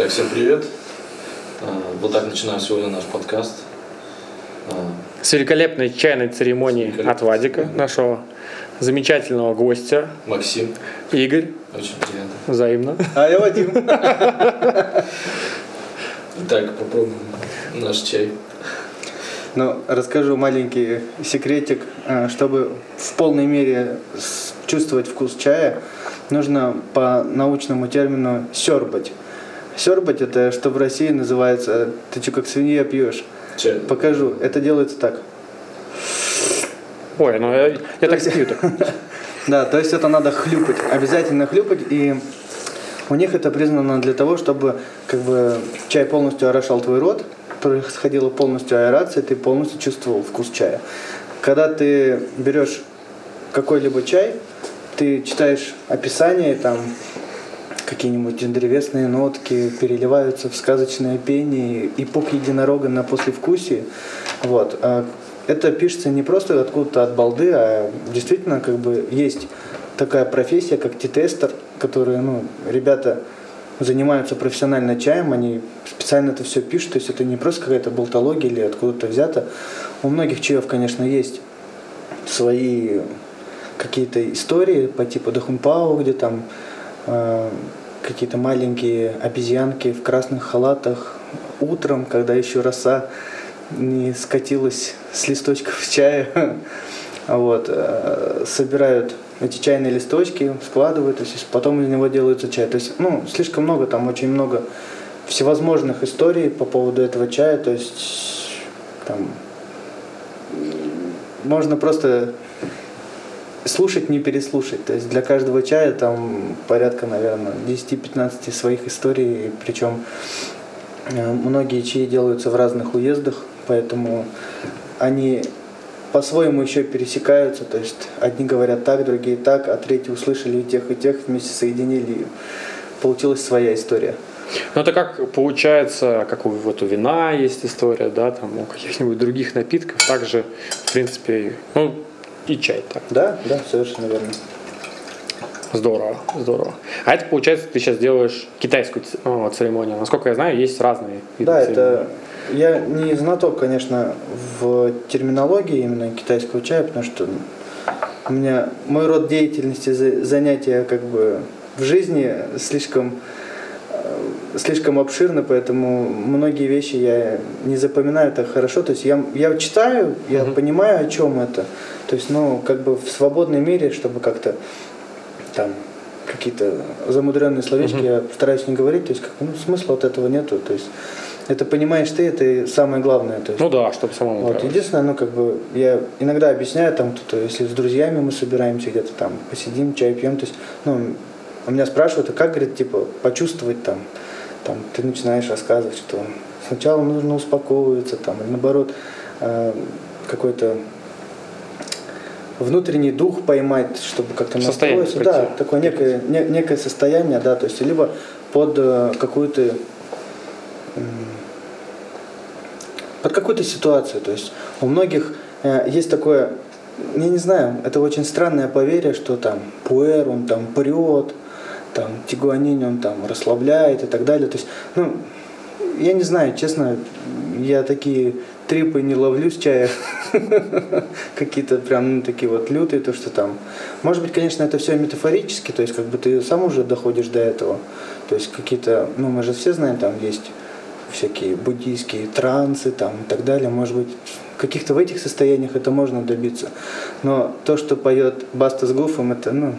Так, всем привет. А, Вот так начинаем сегодня наш подкаст. А, С великолепной чайной церемонии от Вадика, нашего замечательного гостя. Максим, Игорь, очень приятно. взаимно. А я Вадим. Итак, попробуем наш чай. Ну, расскажу маленький секретик. А, Чтобы в полной мере чувствовать вкус чая, нужно по научному термину сербать. Сербать это что в России называется «ты что, как свинья пьешь?» Чай. Покажу. Это делается так. Ой, ну я, я так пью так. Да, то есть это надо хлюпать, обязательно хлюпать, и у них это признано для того, чтобы как бы чай полностью орошал твой рот, происходила полностью аэрация, ты полностью чувствовал вкус чая. Когда ты берешь какой-либо чай, ты читаешь описание, там какие-нибудь древесные нотки переливаются в сказочное пение и пук единорога на послевкусии. Вот. А Это пишется не просто откуда-то от балды, а действительно как бы есть такая профессия, как тетестер, которые, ну, ребята занимаются профессионально чаем, они специально это все пишут, то есть это не просто какая-то болтология или откуда-то взято. У многих чаев, конечно, есть свои какие-то истории по типу Дахунпао, где там э, какие-то маленькие обезьянки в красных халатах утром, когда еще роса не скатилась с листочков чая, вот, э, собирают эти чайные листочки, складывают, то есть потом из него делается чай. То есть, ну, слишком много, там очень много всевозможных историй по поводу этого чая, то есть там можно просто слушать, не переслушать. То есть для каждого чая там порядка, наверное, 10-15 своих историй, причем э, многие чаи делаются в разных уездах, поэтому они по-своему еще пересекаются, то есть одни говорят так, другие так, а третьи услышали и тех, и тех, вместе соединили, получилась своя история. Ну это как получается, как у, вот у вина есть история, да, там у каких-нибудь других напитков, также, в принципе, ну и чай так. Да, да, совершенно верно. Здорово, здорово. А это получается, ты сейчас делаешь китайскую церемонию. Насколько я знаю, есть разные виды Да, церемоний. это я не знаток, конечно, в терминологии именно китайского чая, потому что у меня мой род деятельности, за- занятия как бы в жизни слишком слишком обширно, поэтому многие вещи я не запоминаю так хорошо. То есть я, я читаю, я Мгм. понимаю, о чем это. То есть, ну, как бы в свободной мере, чтобы как-то там какие-то замудренные словечки Мгм. я стараюсь не говорить, то есть как, ну, смысла от этого нету. То есть это понимаешь ты, это самое главное. То есть, Ну да, чтобы самому вот, нравилось. единственное, ну, как бы, я иногда объясняю, там, кто-то, если с друзьями мы собираемся где-то там, посидим, чай пьем, то есть, ну, у меня спрашивают, а как, говорит, типа, почувствовать там, там, ты начинаешь рассказывать, что сначала нужно успокоиться, там, или наоборот, э, какой-то внутренний дух поймать, чтобы как-то Состояние настроиться. Да, такое некое, не- некое состояние, да, то есть, либо под э, какую-то под какую-то ситуацию. То есть у многих э, есть такое, я не знаю, это очень странное поверье, что там пуэр, он там прет, там тигуанин, он там расслабляет и так далее. То есть, ну, я не знаю, честно, я такие трипы не ловлю с чая. Какие-то прям ну, такие вот лютые, то что там. Может быть, конечно, это все метафорически, то есть как бы ты сам уже доходишь до этого. То есть какие-то, ну мы же все знаем, там есть всякие буддийские трансы там и так далее. Может быть, каких-то в этих состояниях это можно добиться. Но то, что поет Баста с Гуфом, это, ну,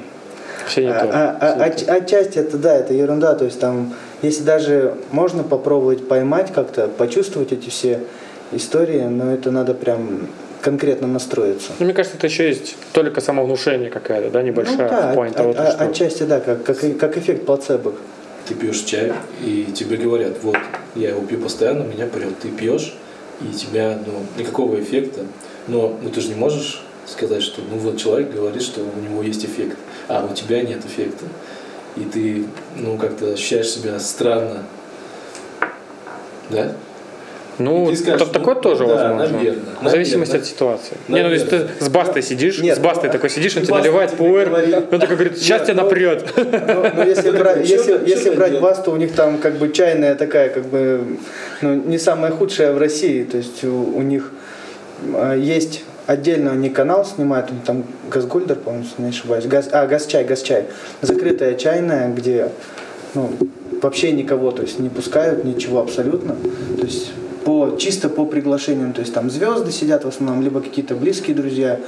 Все не а- то. а- а- Все не то. отч- Отчасти это да, это ерунда. То есть там, если даже можно попробовать поймать как-то, почувствовать эти все истории, но это надо прям конкретно настроиться. Ну, мне кажется, это еще есть только самовнушение какая-то, да, небольшая, ну, да, в плане от- того, от- то, что... отчасти да, как, как, и- как эффект плацебо. Ты пьешь чай, и тебе говорят, вот, я его пью постоянно, меня прет. Ты пьешь, и тебя, ну, никакого эффекта. Но ну, ты же не можешь сказать, что, ну, вот человек говорит, что у него есть эффект, а у тебя нет эффекта. И ты, ну, как-то ощущаешь себя странно. Да? Ну, ты скажешь, так- такое ну, тоже да, возможно. наверное, В зависимости наверное. от ситуации. Не, ну если ты Наверное. с Бастой сидишь, Нет, с Бастой ну, такой сидишь, он тебе Баста наливает тебе пуэр, он такой говорит, сейчас тебя ну, напрет. Ну, ну, если, брать, если, если брать? Басту, у них там как бы чайная такая, как бы, ну, не самая худшая в России. То есть у, у них а, есть отдельно они канал снимают, там Газгольдер, по-моему, не ошибаюсь. Газ, а, Газчай, Газчай. Закрытая чайная, где ну, вообще никого, то есть не пускают, ничего абсолютно. То есть по, чисто по приглашениям, то есть там звезды сидят в основном, либо какие-то близкие друзья,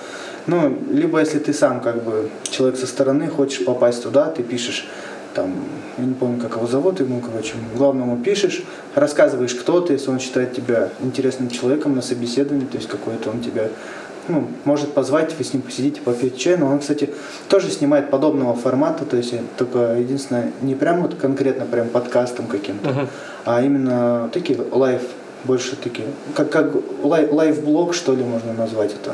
ну, либо если ты сам как бы человек со стороны, хочешь попасть туда, ты пишешь там, я не помню, как его зовут, ему, короче, главному пишешь, рассказываешь, кто ты, если он считает тебя интересным человеком на собеседовании, то есть какой-то он тебя ну, может позвать, вы с ним посидите, попить чай, но он, кстати, тоже снимает подобного формата, то есть только единственное, не прям вот конкретно прям подкастом каким-то, Мгм. а именно такие live, больше такие, как, как li- live-блог, что ли, можно назвать это.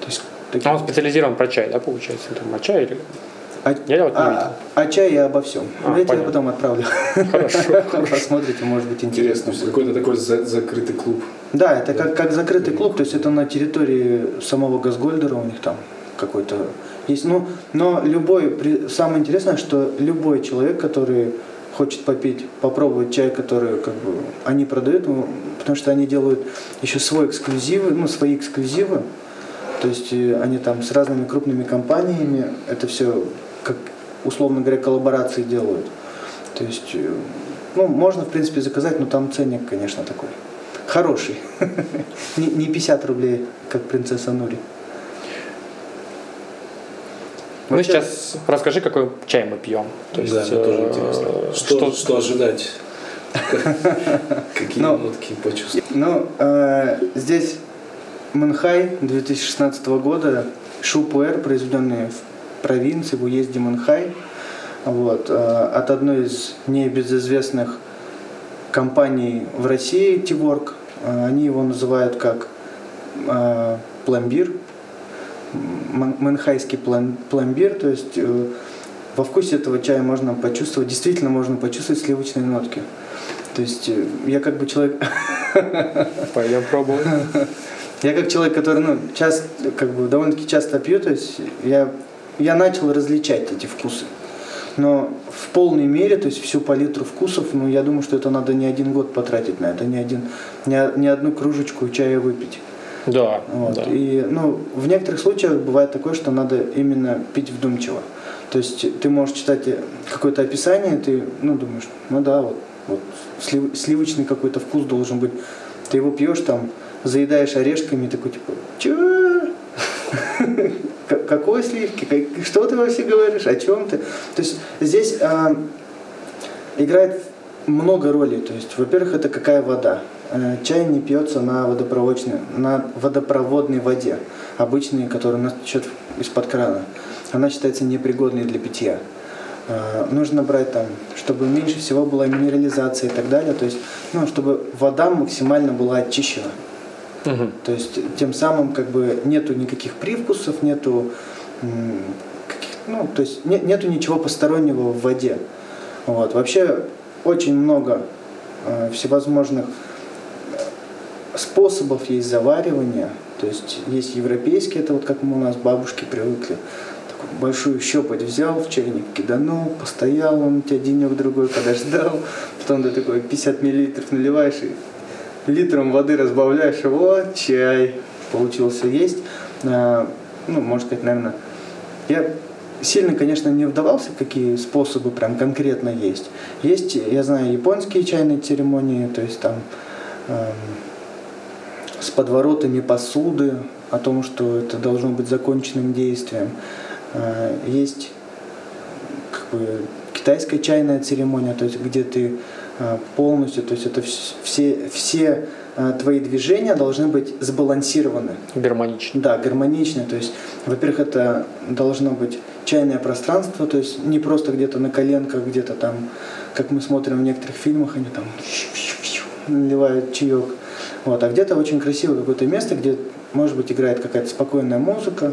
То есть такие- А он специализирован про чай, да, получается? Там, о чае или... а, Я вот не а- видел. о чае и обо всем. А, я тебе потом отправлю. Хорошо. Посмотрите, может быть Интересно, какой-то такой за- закрытый клуб. Да, это как, как закрытый клуб, то есть это на территории самого Газгольдера у них там какой-то есть. Ну, но любой, самое интересное, что любой человек, который хочет попить, попробовать чай, который как бы они продают, потому что они делают еще свой эксклюзивы, ну, свои эксклюзивы, то есть э, они там с разными крупными компаниями это все, как условно говоря, коллаборации делают. То есть, э, ну, можно, в принципе, заказать, но там ценник, конечно, такой. Хороший. Не не 50 рублей, как принцесса Нури. Ну, Вообще- сейчас расскажи, какой чай мы пьем. То есть, да, мне тоже э, интересно. Что, что, ожидать? Какие Ну, нотки почувствовать? Ну, э, здесь Манхай 2016 года, Шупуэр, произведенный в провинции, в уезде Манхай, вот, э, от одной из небезызвестных компаний в России, Тиворк. Э, Они его называют как э, пломбир, манхайский плом- пломбир, то есть э, во вкусе этого чая можно почувствовать, действительно можно почувствовать сливочные нотки. То есть э, я как бы человек, Пойдем пробовать. я как человек, который ну, часто, как бы довольно-таки часто пью, то есть я, я начал различать эти вкусы. Но в полной мере, то есть всю палитру вкусов, ну я думаю, что это надо не один год потратить на это, не, один, не, не одну кружечку чая выпить. Да, Вот. да. И ну, в некоторых случаях бывает такое, что надо именно пить вдумчиво. То есть ты можешь читать какое-то описание, ты ну, думаешь, ну да, вот, вот слив- сливочный какой-то вкус должен быть. Ты его пьешь там, заедаешь орешками, такой типа, чё? Какой сливки? Как- Что ты вообще говоришь? О чем ты? То есть здесь а, играет много ролей. То есть, во-первых, это какая вода. Э, Чай не пьется на водопроводной, на водопроводной воде, обычной, которая у нас течет из-под крана. Она считается непригодной для питья. Э, Нужно брать там, чтобы меньше всего была минерализация и так далее. То есть, ну, чтобы вода максимально была очищена. То есть тем самым как бы нету никаких привкусов, нету ну, то есть не- нету ничего постороннего в воде. Вот. Вообще очень много э, всевозможных э, способов есть заваривания. То есть есть европейские, это вот как мы у нас бабушки привыкли. Такую большую щепоть взял, в чайник киданул, постоял он у тебя денек другой, подождал. Потом ты такой 50 миллилитров наливаешь и литром воды разбавляешь, вот чай получился есть. А, Ну, можно сказать, наверное, я сильно, конечно, не вдавался, какие способы прям конкретно есть. Есть, я знаю, японские чайные церемонии, то есть там эм, с подворотами посуды, о том, что это должно быть законченным действием. Э, Есть как бы китайская чайная церемония, то есть где ты э, полностью, то есть это вс- все, все э, твои движения должны быть сбалансированы. Гармонично. Да, гармоничны. То есть, во-первых, это должно быть чайное пространство, то есть не просто где-то на коленках, где-то там, как мы смотрим в некоторых фильмах, они там наливают чаек. Вот, а где-то очень красивое какое-то место, где, может быть, играет какая-то спокойная музыка,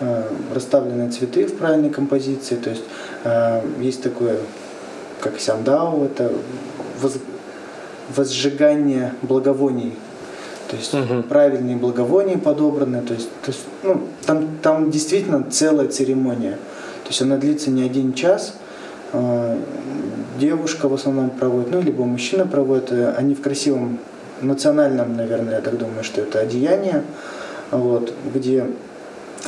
э, расставленные цветы в правильной композиции. То есть э, есть такое, как сямдао, это воз- возжигание благовоний. То есть Мгм. правильные благовония подобраны. То есть, то есть ну, там, там действительно целая церемония. То есть она длится не один час. А, Девушка в основном проводит, ну, либо мужчина проводит. Они в красивом национальном, наверное, я так думаю, что это одеяние, вот, где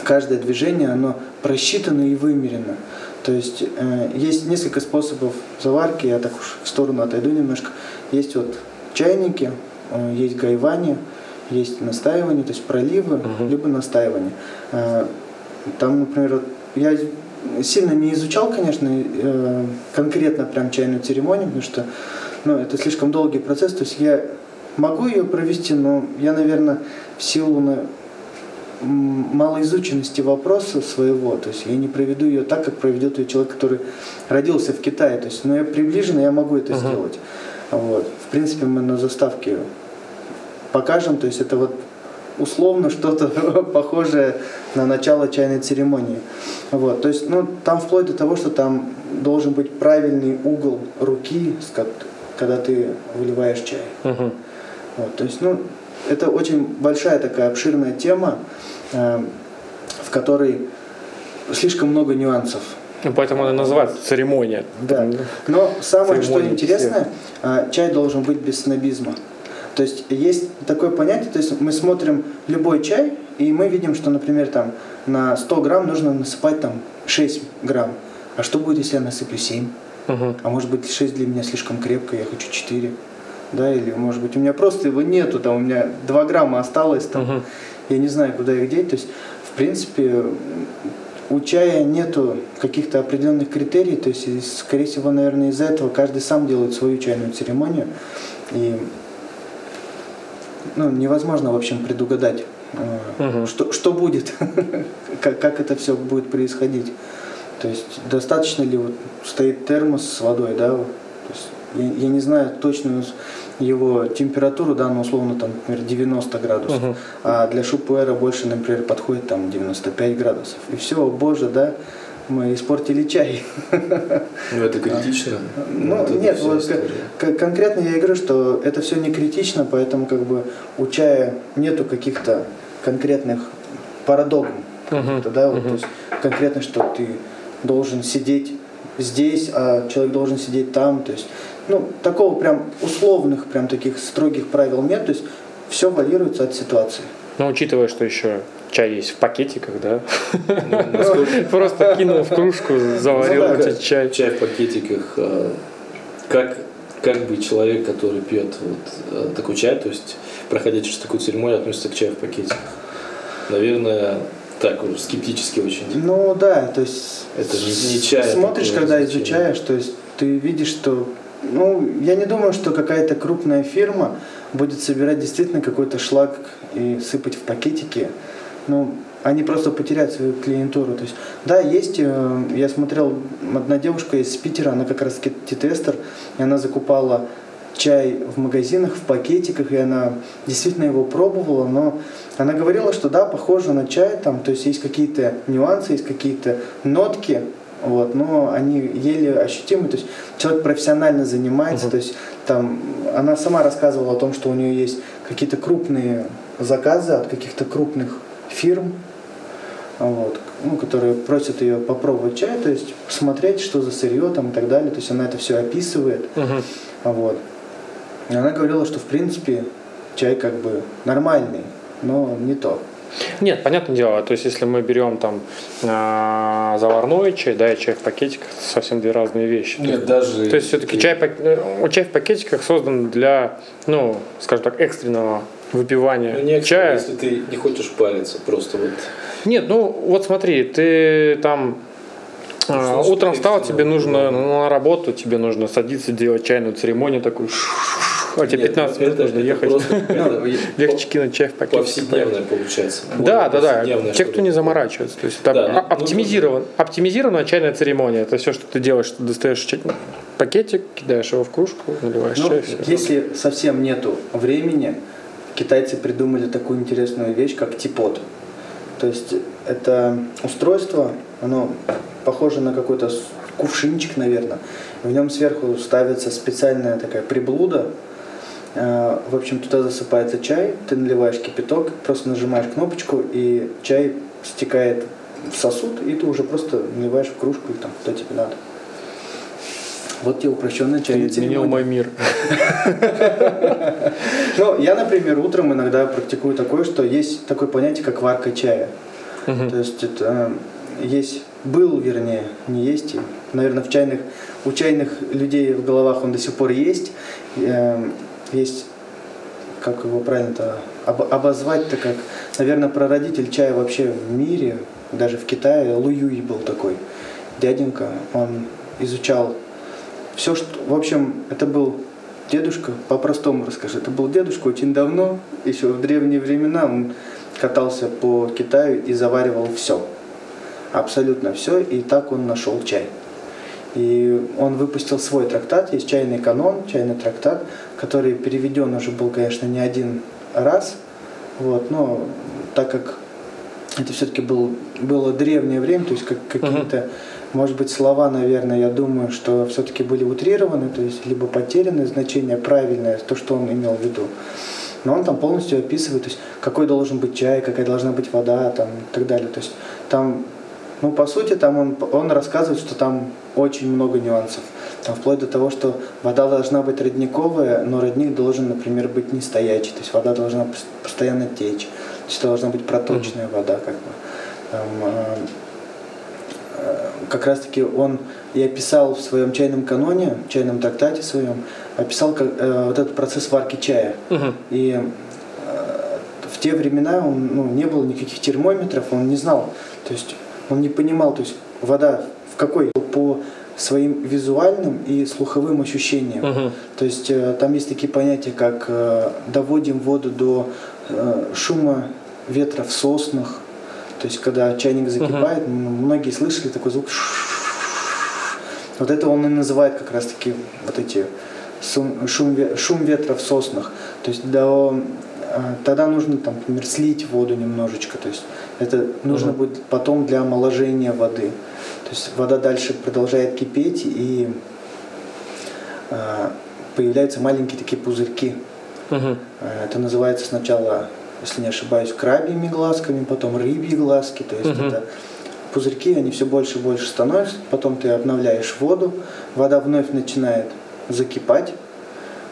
каждое движение, оно просчитано и вымерено. То есть э, есть несколько способов заварки, я так уж в сторону отойду немножко. Есть вот чайники, э, есть гайвани, есть настаивание, то есть проливы, Мгм. либо настаивание. Э, там, например, вот я сильно не изучал, конечно, э, конкретно прям чайную церемонию, потому что ну, это слишком долгий процесс. То есть я могу ее провести, но я, наверное, в силу на, малоизученности вопроса своего, то есть я не проведу ее так, как проведет ее человек, который родился в Китае. То есть, но я приближенно, я могу это Мгм. сделать. Вот. В принципе, мы на заставке покажем, то есть это вот условно что-то похожее на начало чайной церемонии. Вот, то есть, ну, там вплоть до того, что там должен быть правильный угол руки, когда ты выливаешь чай. Мгм. Вот, то есть, ну, это очень большая такая обширная тема, э, в которой слишком много нюансов. Ну, поэтому она называется церемония. Да. Но самое, что интересное, а, чай должен быть без снобизма. То есть есть такое понятие, то есть мы смотрим любой чай, и мы видим, что, например, там на 100 грамм нужно насыпать там 6 грамм. А что будет, если я насыплю 7? Мгм. А может быть 6 для меня слишком крепко, я хочу 4. Да, или может быть у меня просто его нету, там у меня 2 грамма осталось, там, Мгм. я не знаю, куда их деть. То есть, в принципе, у чая нету каких-то определенных критерий, то есть, скорее всего, наверное, из-за этого каждый сам делает свою чайную церемонию. И ну, невозможно, в общем, предугадать, Мгм. что, что будет, как, как это все будет происходить. То есть достаточно ли вот стоит термос с водой, да. То есть я, я не знаю точную его температуру, да, но условно там, например, 90 градусов, Мгм. а для шупуэра больше, например, подходит там 95 градусов. И все, боже, да, мы испортили чай. Ну, это критично. Ну, Вот это нет, вот конкретно я и говорю, что это все не критично, поэтому как бы у чая нету каких-то конкретных парадогм. Мгм. Да, вот, Мгм. то есть конкретно, что ты должен сидеть здесь, а человек должен сидеть там. То есть, ну, такого прям условных, прям таких строгих правил нет. То есть все варьируется от ситуации. Но учитывая, что еще чай есть в пакетиках, да? Ну, Просто кинул в кружку, заварил Ну этот чай. Чай в пакетиках. э, Как, как бы человек, который пьет вот э, такой чай, то есть проходя через такую церемонию, относится к чаю в пакетиках? Наверное, так уже скептически очень. Ну да, то есть Это же не чай, а Смотришь, когда изучаешь, то есть ты видишь, что ну, я не думаю, что какая-то крупная фирма будет собирать действительно какой-то шлак и сыпать в пакетики. Ну, они просто потеряют свою клиентуру. То есть, да, есть, э, я смотрел, одна девушка из Питера, она как раз тестер, и она закупала чай в магазинах, в пакетиках, и она действительно его пробовала, но она говорила, что да, похоже на чай, там, то есть есть какие-то нюансы, есть какие-то нотки, вот, но они еле ощутимы, то есть человек профессионально занимается, Мгм. то есть там она сама рассказывала о том, что у нее есть какие-то крупные заказы от каких-то крупных фирм, вот, ну, которые просят ее попробовать чай, то есть посмотреть, что за сырье там и так далее, то есть она это все описывает, Мгм. вот. И она говорила, что в принципе чай как бы нормальный, но не то. Нет, понятное дело, то есть если мы берем там а, заварной чай, да, и чай в пакетиках, это совсем две разные вещи. То Нет, есть- даже... То есть все-таки чай, э, чай в пакетиках создан для, ну, скажем так, экстренного выпивания Ну, не чая. если ты не хочешь париться, просто вот... Нет, ну вот смотри, ты там а, Ну, утром встал, тебе нужно на работу, тебе нужно садиться, делать чайную церемонию такую, Нет, 15 ну, минут нужно ехать. Легче кинуть чай в пакетик. Повседневное получается. Да, да, да. Те, кто не заморачивается. То есть это оптимизирован, оптимизированная чайная церемония. Это все, что ты делаешь, ты достаешь пакетик, кидаешь его в кружку, наливаешь Ну, чай, если совсем нету времени, китайцы придумали такую интересную вещь, как типот. То есть это устройство, оно похоже на какой-то кувшинчик, наверное. В нем сверху ставится специальная такая приблуда, в общем, туда засыпается чай, ты наливаешь кипяток, просто нажимаешь кнопочку, и чай стекает в сосуд, и ты уже просто наливаешь в кружку, и там, куда тебе надо. Вот тебе упрощенная чайная Ты изменил мой мир. Ну, я, например, утром иногда практикую такое, что есть такое понятие, как варка чая. То есть это э, есть, был, вернее, не есть, наверное, в чайных, у чайных людей в головах он до сих пор есть. Есть, как его правильно-то обозвать-то, как, наверное, прародитель чая вообще в мире, даже в Китае, Лу Юй был такой дяденька, он изучал все, что... В общем, это был дедушка, по-простому расскажу, это был дедушка очень давно, еще в древние времена, он катался по Китаю и заваривал все. Абсолютно все, и так он нашел чай. И он выпустил свой трактат, есть чайный канон, чайный трактат, который переведен уже был, конечно, не один раз, вот, но так как это все-таки был, было древнее время, то есть как, какие-то uh-huh может быть, слова, наверное, я думаю, что все-таки были утрированы, то есть либо потеряны значение правильное, то, что он имел в виду. Но он там полностью описывает, то есть какой должен быть чай, какая должна быть вода там, и так далее. То есть там, ну, по сути, там он, он рассказывает, что там очень много нюансов. Там вплоть до того, что вода должна быть родниковая, но родник должен, например, быть не стоячий. То есть вода должна постоянно течь. То есть это должна быть проточная вода, как бы. Там, а, как раз-таки он и описал в своем чайном каноне, чайном трактате своем, описал как, э, вот этот процесс варки чая. Угу. И э, в те времена он, ну, не было никаких термометров, он не знал, то есть он не понимал, то есть вода в какой по своим визуальным и слуховым ощущениям. Угу. То есть э, там есть такие понятия, как э, доводим воду до э, шума ветра в соснах, то есть, когда чайник закипает, угу. многие слышали такой звук. Вот это он и называет как раз-таки вот эти шум, шум ветра в соснах. То есть до, тогда нужно, там, например, слить воду немножечко. То есть это нужно угу. будет потом для омоложения воды. То есть вода дальше продолжает кипеть и э, появляются маленькие такие пузырьки. Угу. Это называется сначала если не ошибаюсь, крабьими глазками, потом рыбьи глазки, то есть угу. это пузырьки, они все больше и больше становятся, потом ты обновляешь воду, вода вновь начинает закипать,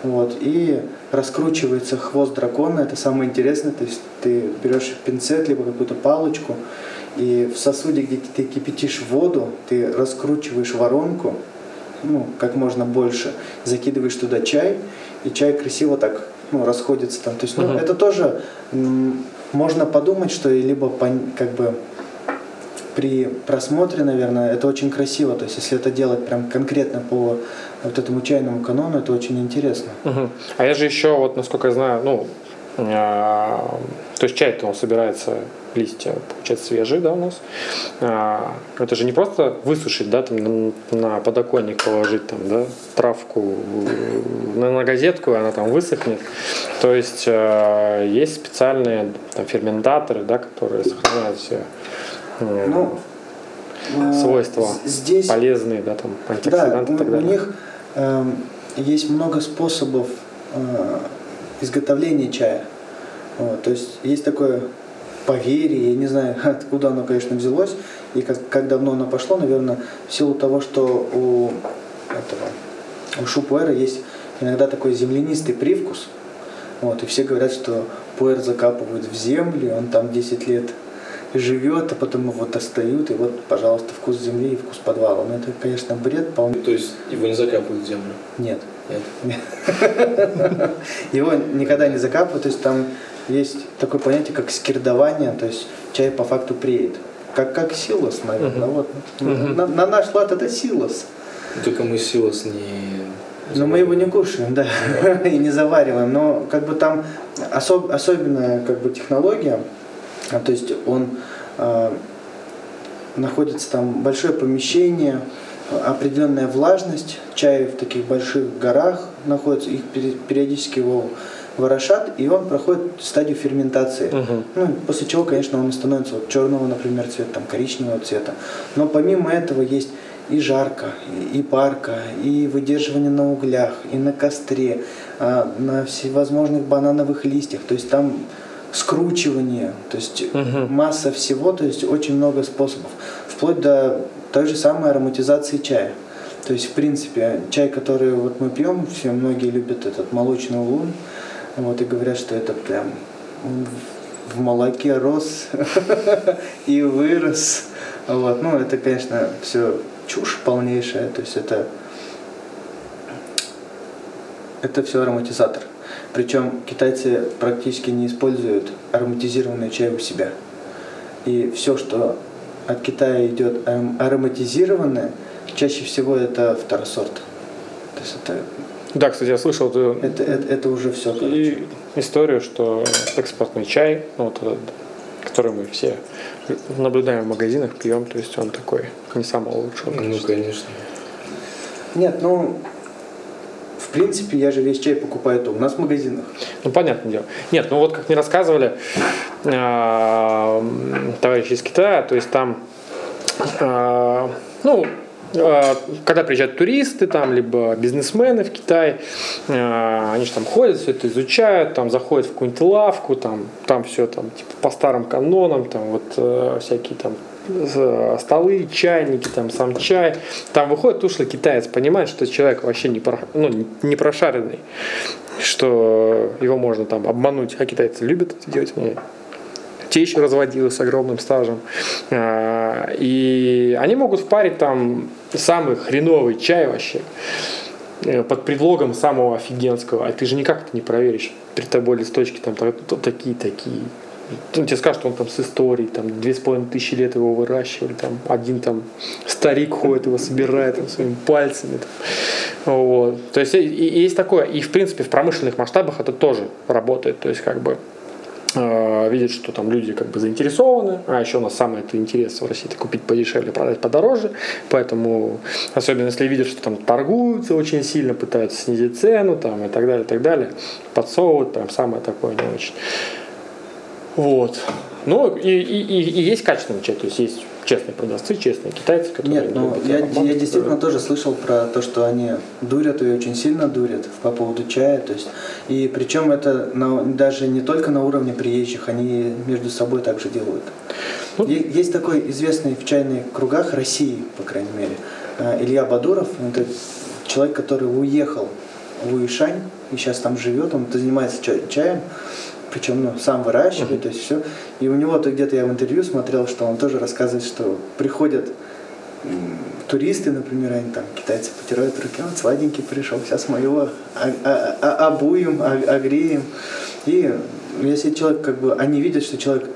вот, и раскручивается хвост дракона, это самое интересное, то есть ты берешь пинцет, либо какую-то палочку, и в сосуде, где ты кипятишь воду, ты раскручиваешь воронку, ну, как можно больше, закидываешь туда чай, и чай красиво так ну, расходится там. То есть, ну, uh-huh. это тоже можно подумать, что либо как бы при просмотре, наверное, это очень красиво. То есть, если это делать прям конкретно по вот этому чайному канону, это очень интересно. Угу. А я же еще, вот, насколько я знаю, ну, а, то есть чай-то он собирается листья, получается, свежие, да, у нас. А, это же не просто высушить, да, там на, подоконник положить там, да, травку на, на газетку, и она там высохнет. То есть а, есть специальные там, ферментаторы, да, которые сохраняют все э, ну, свойства здесь, полезные, да, там, антиоксиданты да, и так далее. У них э, есть много способов э, изготовления чая. Вот, то есть есть такое поверье, я не знаю, откуда оно, конечно, взялось, и как, как давно оно пошло, наверное, в силу того, что у этого, у шупуэра есть иногда такой землянистый привкус, вот, и все говорят, что пуэр закапывают в землю, он там 10 лет живет, а потом его достают, и вот, пожалуйста, вкус земли и вкус подвала. Ну, это, конечно, бред полный. То есть его не закапывают в землю? Нет. Нет. Его никогда не закапывают, то есть там есть такое понятие, как скирдование, то есть чай по факту преет. Как, как силос, наверное. Вот. На, на наш лад это силос. Только мы силос не... Но мы его не кушаем, да, и не завариваем. Но как бы там особ, особенная как бы технология, то есть он э, находится там большое помещение, определенная влажность, чай в таких больших горах находится, их периодически его ворошат, и он проходит стадию ферментации. Угу. Ну, после чего, конечно, он становится вот черного, например, цвета, там, коричневого цвета. Но помимо этого есть и жарко, и, парко, и выдерживание на углях, и на костре, а, на всевозможных банановых листьях. То есть там скручивание, то есть Мгм. масса всего, то есть очень много способов. Вплоть до той же самой ароматизации чая. То есть, в принципе, чай, который вот мы пьем, все многие любят этот молочный улун, вот, и говорят, что это прям в молоке рос и вырос. Вот. Ну, это, конечно, все чушь полнейшая. То есть это, это все ароматизатор. Причем китайцы практически не используют ароматизированный чай у себя. И все, что от Китая идет аром- ароматизированное, чаще всего это второсорт. То есть это, Да, кстати, я слышал эту это, это, это уже все. и историю, что экспортный чай, ну, вот этот, который мы все наблюдаем в магазинах, пьем, то есть он такой не самого лучшего. Ну, конечно. Нет, ну, принципе, я же весь чай покупаю то у нас в магазинах. Ну, понятное дело. Нет, ну вот как мне рассказывали а, товарищи из Китая, то есть там, а, ну, а, когда приезжают туристы, там, либо бизнесмены в Китай, они же там ходят, все это изучают, там заходят в какую-нибудь лавку, там, там все там, типа, по старым канонам, там вот э, всякие там столы, чайники, там сам чай. Там выходит ушлый китаец, понимает, что человек вообще не, про, ну, не- прошаренный, что его можно там обмануть, а китайцы любят это делать. Ну, те еще разводилы с огромным стажем. А, И они могут впарить там самый хреновый чай вообще э, под предлогом самого офигенского. А ты же никак это не проверишь. Перед тобой листочки там та- та- такие-такие. Ну, тебе скажут, что он там с историей, там две с половиной тысячи лет его выращивали, там один там старик ходит, его собирает там, своими пальцами. Там. Вот. То есть и- и есть такое. И в принципе в промышленных масштабах это тоже работает. То есть как бы э, видят, что там люди как бы заинтересованы, а еще у нас самый это интерес в России это купить подешевле, продать подороже, поэтому особенно если видят, что там торгуются очень сильно, пытаются снизить цену там и так далее, и так далее, подсовывают прям самое такое не очень. Вот. Ну и, и, и, и есть качественный чай, то есть есть честные продавцы, честные китайцы, которые Нет, ну я, я действительно тоже слышал про то, что они дурят и очень сильно дурят по поводу чая. То есть, и причем это на- даже не только на уровне приезжих, они между собой также делают. Ну. Есть такой известный в чайных кругах России, по крайней мере, э, Илья Бадуров. Это человек, который уехал в Уишань и сейчас там живет. Он занимается ча- чаем, причем ну, сам выращивает, то есть все. И у него-то где-то я в интервью смотрел, что он тоже рассказывает, что приходят туристы, например, они там, китайцы потирают руки, он сладенький пришел, сейчас мы его обуем, огреем. И если человек, как бы, они видят, что человек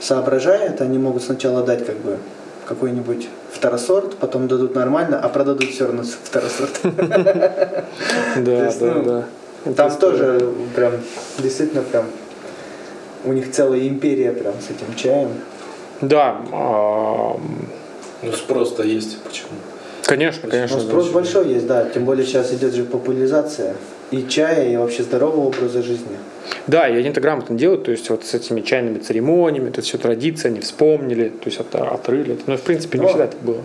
соображает, они могут сначала дать, как бы, какой-нибудь второсорт, потом дадут нормально, а продадут все равно второсорт. Да, да, ну, да. Там тоже прям, действительно прям, у них целая империя прям с этим чаем. Да, а, Ну, спрос-то есть. Почему? конечно, конечно. Ну, спрос большой есть, да. Тем более сейчас идет же популяризация и чая, и вообще здорового образа жизни. Да, и они это грамотно делают, то есть вот с этими чайными церемониями, это все традиции, они вспомнили, то есть это отрыли. Ну, в принципе, не Но- всегда так было.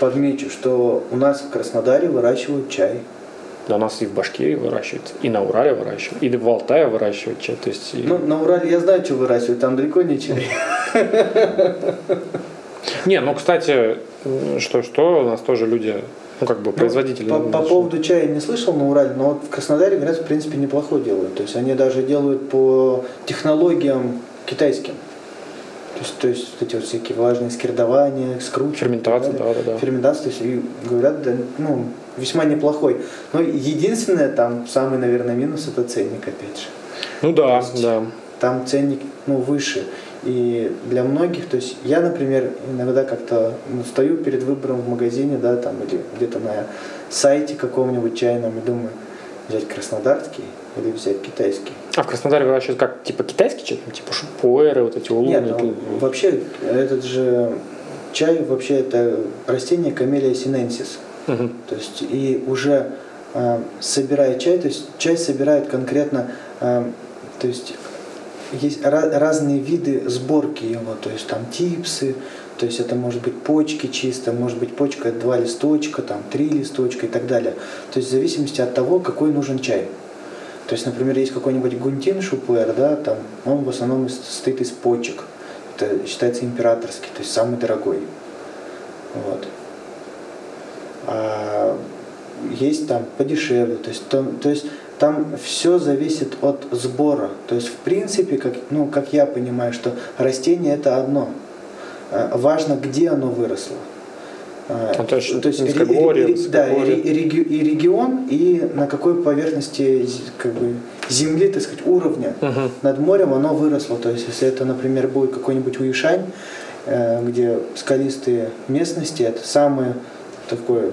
Подмечу, что у нас в Краснодаре выращивают чай. Да, у нас и в Башкирии выращивают, и на Урале выращивают, и в Алтае выращивают чай. То есть, и- Ну, на Урале я знаю, что выращивают, там далеко не чай. Не, ну, кстати, что-что, у нас тоже люди, ну, как бы производители. По, по наши. поводу чая не слышал на Урале, но вот в Краснодаре, говорят, в принципе, неплохо делают. То есть они даже делают по технологиям китайским. То есть, то есть эти вот всякие влажные скирдования, скручивания. Ферментация, так далее. да-да-да. Ферментация, то есть, и говорят, да, ну, весьма неплохой. Но единственное, там, самый, наверное, минус, это ценник, опять же. Ну да, есть- да. Там ценник, ну, выше. И для многих, то есть я, например, иногда как-то ну, стою перед выбором в магазине, да, там, или где-то на сайте каком-нибудь чайном и думаю, взять краснодарский или взять китайский. А в Краснодаре выращивают как, типа китайский чай, типа шупуэры, вот эти улуны. Нет, ну, вообще этот же чай, вообще это растение камелия синенсис. Мгм. То есть и уже э, собирая чай, то есть чай собирает конкретно, э, то есть есть разные виды сборки его, то есть там типсы, то есть это может быть почки чисто, может быть почка два листочка, там три листочка и так далее. То есть в зависимости от того, какой нужен чай. То есть, например, есть какой-нибудь гунтин шупуэр, да, там, он в основном состоит из почек. Это считается императорский, то есть самый дорогой. Вот. А есть там подешевле, то есть, то, то есть там все зависит от сбора. То есть, в принципе, как, ну, как я понимаю, что растение это одно. А, Важно, где оно выросло. А, Ну, то есть ре- низкогорье, ре- ре- да, и, реги- и регион, и на какой поверхности как бы, земли, так сказать, уровня Мгм. над морем оно выросло. То есть, если это, например, будет какой-нибудь Уишань, э, где скалистые местности, это самое такое,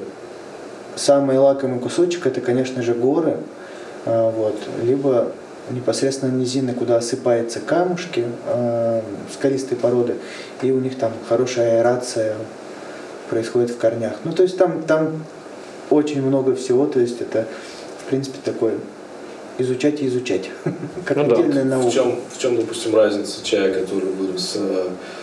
самый лакомый кусочек, это, конечно же, горы, А, вот, либо непосредственно низины, куда осыпаются камушки, э, скалистые породы, и у них там хорошая аэрация происходит в корнях. Ну, то есть там, там очень много всего, то есть это, в принципе, такое изучать и изучать, как Ну да. отдельная В наука. чем, в чем, допустим, разница чая, который вырос э, в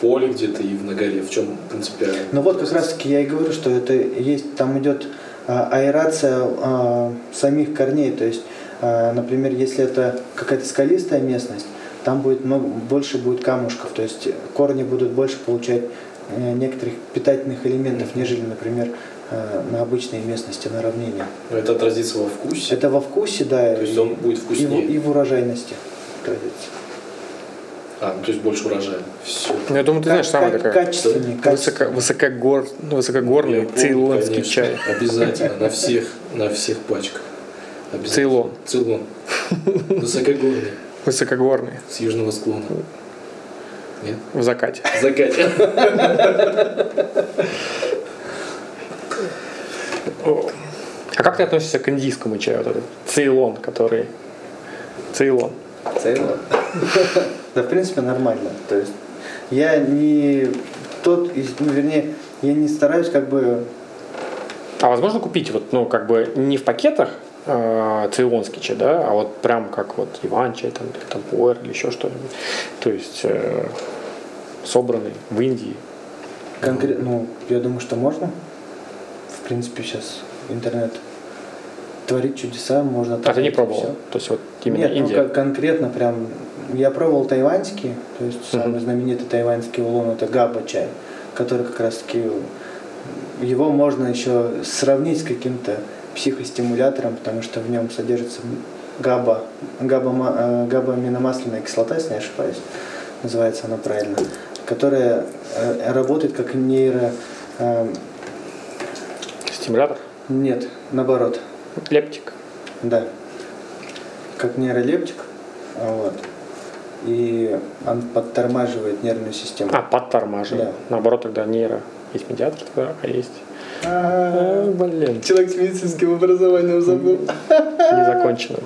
поле где-то и в на горе? В чем принципиально? Ну вот как раз таки я и говорю, что это есть, там идет а, аэрация а, самих корней, то есть, а, например, если это какая-то скалистая местность, там будет много, больше будет камушков, то есть корни будут больше получать э, некоторых питательных элементов, нежели, например, э, на обычной местности, на равнине. Ну, Это отразится во вкусе. Это во вкусе, да, То есть и- он будет и, вкуснее. и в урожайности отразится. А, ну, то есть больше урожая. Все. Ну, я думаю, ты знаешь, самая Ка- такая качественнее, высоко, высокогор, высокогорный цейлонский чай. Обязательно. На всех, на всех пачках. Обязательно. Цейлон. Цейлон. Высокогорный. Высокогорный. С южного склона. Нет? В закате. Закате. О. А как ты относишься к индийскому чаю? Вот этот Цейлон, который... Цейлон. Цейлон. Да, в принципе, нормально. То есть я не тот, ну, вернее, я не стараюсь как бы А возможно купить вот, ну, как бы не в пакетах цейлонский чай, да, а вот прям как вот Иван чай, там, или там Пуэр или еще что-нибудь. То есть э, собранный в Индии. конкретно, ну, я думаю, что можно. В принципе, сейчас интернет творит чудеса, можно А ты не пробовал? всё. То есть вот именно Нет, ну, Индия. кон- конкретно прям я пробовал тайваньский, то есть самый Мгм. знаменитый тайваньский улон это габа чай, который как раз таки его можно еще сравнить с каким-то психостимулятором, потому что в нем содержится габа, габа, э, габа-аминомасляная кислота, если не ошибаюсь, называется она правильно, которая э, работает как нейро... э, Стимулятор? нет, наоборот, Лептик. да. Как нейролептик. Вот. И он подтормаживает нервную систему. А, подтормаживает. Да. Наоборот, тогда нейро. Есть медиатор тогда, а есть... А, Э, блин, Человек с медицинским образованием забыл. незаконченным.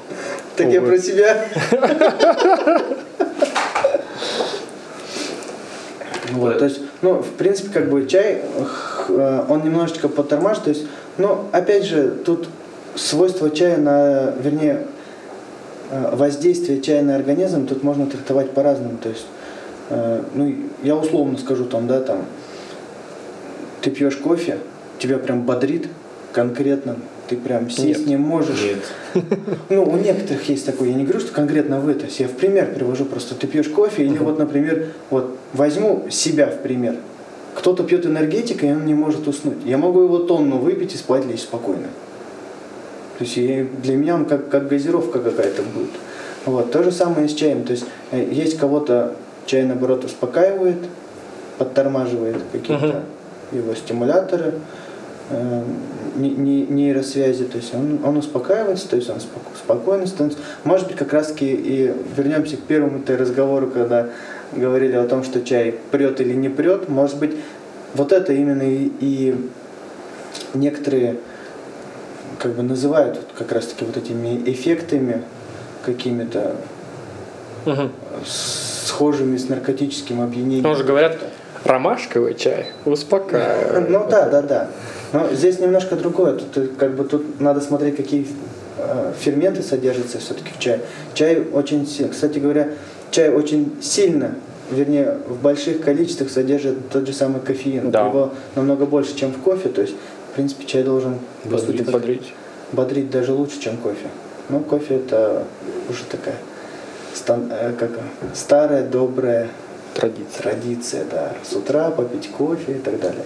Так я про себя. Вот, то есть, ну, в принципе, как бы чай, э, он немножечко подтормаживает, то есть, ну, опять же, тут свойства чая на, вернее, воздействие чая на организм тут можно трактовать по-разному, то есть, э, ну, я условно скажу там, да, там, ты пьешь кофе, тебя прям бодрит конкретно, ты прям сесть Нет. не можешь. Нет. Ну, у некоторых есть такое, я не говорю, что конкретно вы, то есть я в пример привожу, просто ты пьешь кофе, или вот, например, вот возьму себя в пример. Кто-то пьет энергетик, и он не может уснуть. Я могу его тонну выпить и спать лечь спокойно. То есть для меня он как, как газировка какая-то будет. Вот, то же самое с чаем. То есть э, есть кого-то чай, наоборот, успокаивает, подтормаживает какие-то его стимуляторы, э, не- не- нейросвязи, то есть он, он успокаивается, то есть он споко- спокойно становится. Может быть, как раз таки и вернемся к первому -то разговору, когда говорили о том, что чай прет или не прет, может быть, вот это именно и, и некоторые как бы называют вот как раз таки вот этими эффектами какими-то Мгм. схожими с наркотическим опьянением. Ну, уже говорят, ромашковый чай успокаивает. Ну да, да, да. Но здесь немножко другое. Тут э, как бы тут надо смотреть, какие э, ферменты содержатся все-таки в чае. Чай очень, си- кстати говоря, чай очень сильно, вернее, в больших количествах содержит тот же самый кофеин. Да. Его намного больше, чем в кофе. То есть, принципе, чай должен по сути, Бодрить. Бодрить. бодрить даже лучше, чем кофе. Но кофе это уже такая стан- э, как, старая добрая Традиция. традиция, да. С утра попить кофе и так далее.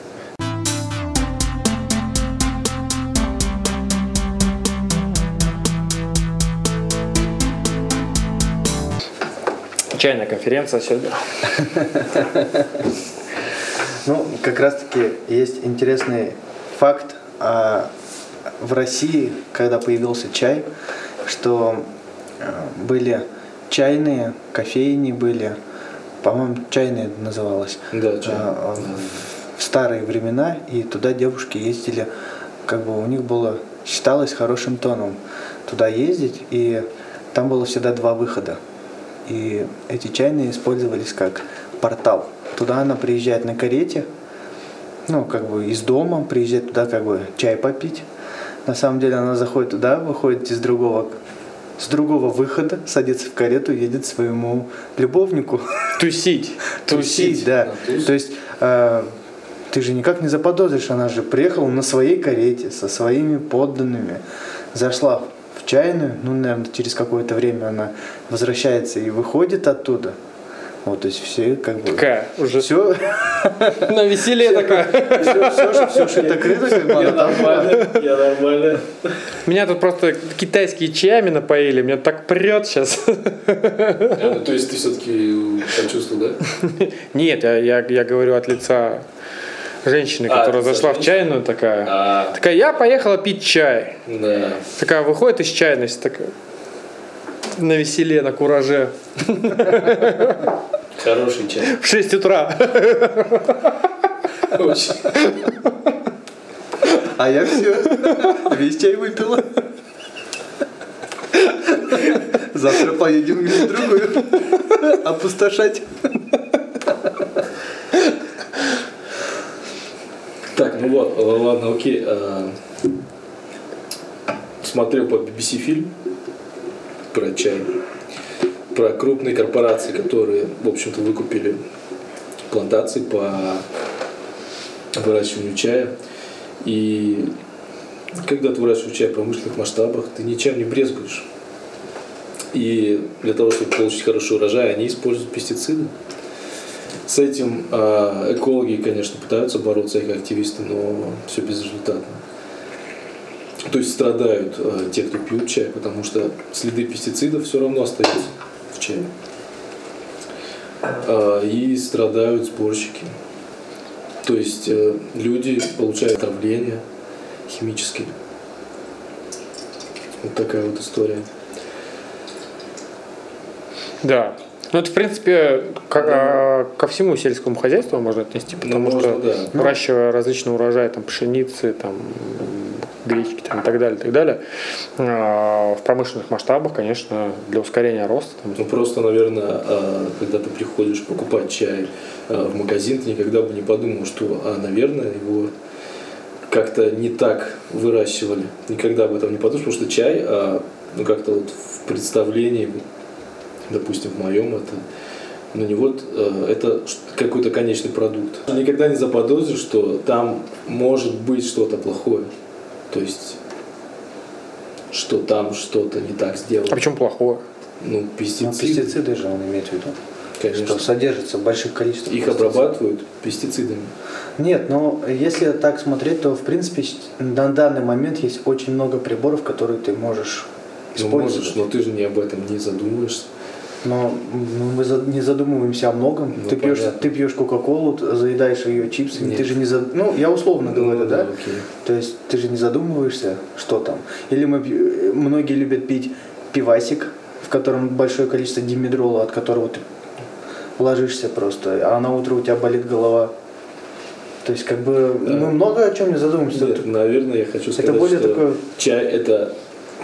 Чайная конференция сегодня. Ну, как раз-таки есть интересный факт а, в России, когда появился чай, что э, были чайные, кофейни были, по-моему, чайные называлось. Да, чай. А, в старые времена, и туда девушки ездили, как бы у них было, считалось хорошим тоном туда ездить, и там было всегда два выхода. И эти чайные использовались как портал. Туда она приезжает на карете, ну, как бы из дома, приезжает туда как бы чай попить. На самом деле она заходит туда, выходит из другого с другого выхода, садится в карету, едет своему любовнику. Тусить. Тусить, да. Туз. То есть э, ты же никак не заподозришь, она же приехала на своей карете со своими подданными, зашла в чайную, ну, наверное, через какое-то время она возвращается и выходит оттуда. Вот, то есть все как бы... Такая уже Все, на веселе такая. все, шито-крыто, как бы Я нормально, я нормально. Меня тут просто китайские чаями напоили, меня так прет сейчас. А, ну, То есть ты все-таки почувствовал, да? Нет, я, я, я говорю от лица женщины, А, которая зашла в чайную такая. А, Такая, я поехала пить чай. да. Такая выходит из чайности, такая на веселе, на кураже. Хороший чай. В 6 утра. Очень. А я все, весь чай выпила. Завтра поедем в другую опустошать. Так, ну вот, э, ладно, окей. э, Смотрел по BBC фильм про чай, про крупные корпорации, которые, в общем-то, выкупили плантации по выращиванию чая. И когда ты выращиваешь чай в промышленных масштабах, ты ничем не брезгуешь. И для того, чтобы получить хороший урожай, они используют пестициды. С этим э, экологи, конечно, пытаются бороться, как активисты, но все безрезультатно. То есть страдают э, те, кто пьют чай, потому что следы пестицидов все равно остаются в чае. Э, и страдают сборщики. То есть э, люди получают отравление химические. Вот такая вот история. Да. Ну, это, в принципе, ко, а, ко всему сельскому хозяйству можно отнести, потому Ну, что можно, да. выращивая различные урожаи, там, пшеницы, там, гречки там, и так далее, и так далее, а, в промышленных масштабах, конечно, для ускорения роста, там, Ну просто, наверное, а, когда ты приходишь покупать чай а, в магазин, ты никогда бы не подумал, что, а, наверное, его как-то не так выращивали. Никогда об этом не подумаешь, потому что чай, ну как-то вот в представлении, допустим, в моем, это ну не вот, э, это какой-то конечный продукт. Никогда не заподозришь, что там может быть что-то плохое. То есть, что там что-то не так сделано. а почему плохое? Ну, Ну, пестициды, пестициды же он имеет в виду. конечно. Что содержится в больших количествах. Их пестицидов. обрабатывают пестицидами. Нет, но если так смотреть, то в принципе на данный момент есть очень много приборов, которые ты можешь Ну, использовать. можешь, но ты же не об этом не задумываешься. Но ну, мы не задумываемся о многом. Ну, ты пьешь, понятно. ты пьешь Кока-Колу, заедаешь ее чипсами, Нет. ты же не за... Ну, я условно говорю, Ну, да? окей. То есть ты же не задумываешься, что там. Или мы многие любят пить пивасик, в котором большое количество димедрола, от которого ты ложишься просто, а на утро у тебя болит голова. То есть, как бы, Да. мы много о чем не задумываемся. Нет, наверное, я хочу сказать, более что такое- чай это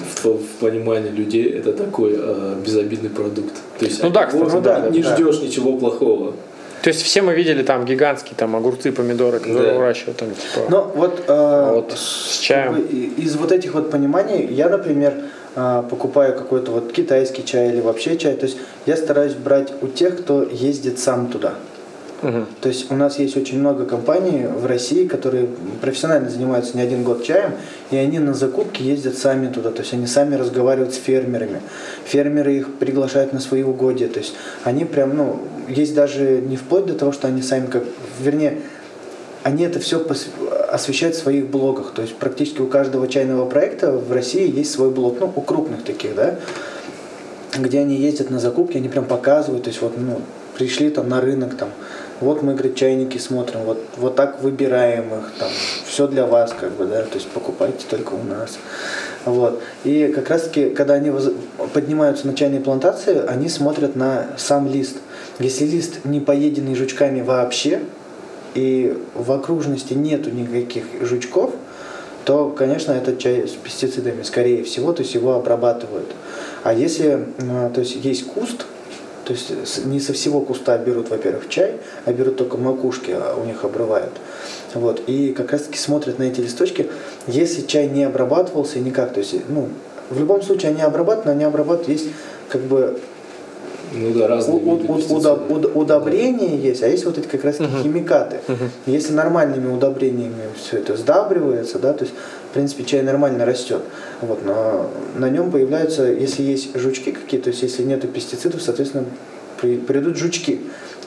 в, в понимании людей это такой э, безобидный продукт. То есть Ну да, кстати, Ну да, не да. ждешь ничего плохого. То есть все мы видели там гигантские там огурцы, помидоры, которые Да. выращивают там типа. Но вот, э, А вот с чаем. из вот этих вот пониманий я, например, а, покупаю какой-то вот китайский чай или вообще чай, то есть я стараюсь брать у тех, кто ездит сам туда. Мгм. То есть у нас есть очень много компаний в России, которые профессионально занимаются не один год чаем, и они на закупки ездят сами туда, то есть они сами разговаривают с фермерами. Фермеры их приглашают на свои угодья, то есть они прям, ну, есть даже не вплоть до того, что они сами как, вернее, они это все освещают в своих блогах. То есть практически у каждого чайного проекта в России есть свой блог, ну, у крупных таких, да, где они ездят на закупки, они прям показывают, то есть вот, ну, пришли там на рынок, там, вот мы, говорит, чайники смотрим, вот, вот так выбираем их, там, все для вас, как бы, да, то есть покупайте только у нас. Вот. И как раз таки, когда они поднимаются на чайные плантации, они смотрят на сам лист. Если лист не поеденный жучками вообще, и в окружности нету никаких жучков, то, конечно, этот чай с пестицидами, скорее всего, то есть его обрабатывают. А если, э, то есть есть куст, то есть с- не со всего куста берут, во-первых, чай, а берут только макушки, а у них обрывают. Вот. И как раз таки смотрят на эти листочки. Если чай не обрабатывался никак, то есть, ну, в любом случае они обрабатывают, но они обрабатывают, есть как бы Ну да, разные у- у- виды у- удоб- уд- удобрения есть, а есть вот эти как раз таки Мгм. химикаты. Если нормальными удобрениями все это сдабривается, да, то есть, в принципе, чай нормально растет. Вот, но на нем появляются, если есть жучки какие-то, то есть если нету пестицидов, соответственно, при- придут жучки,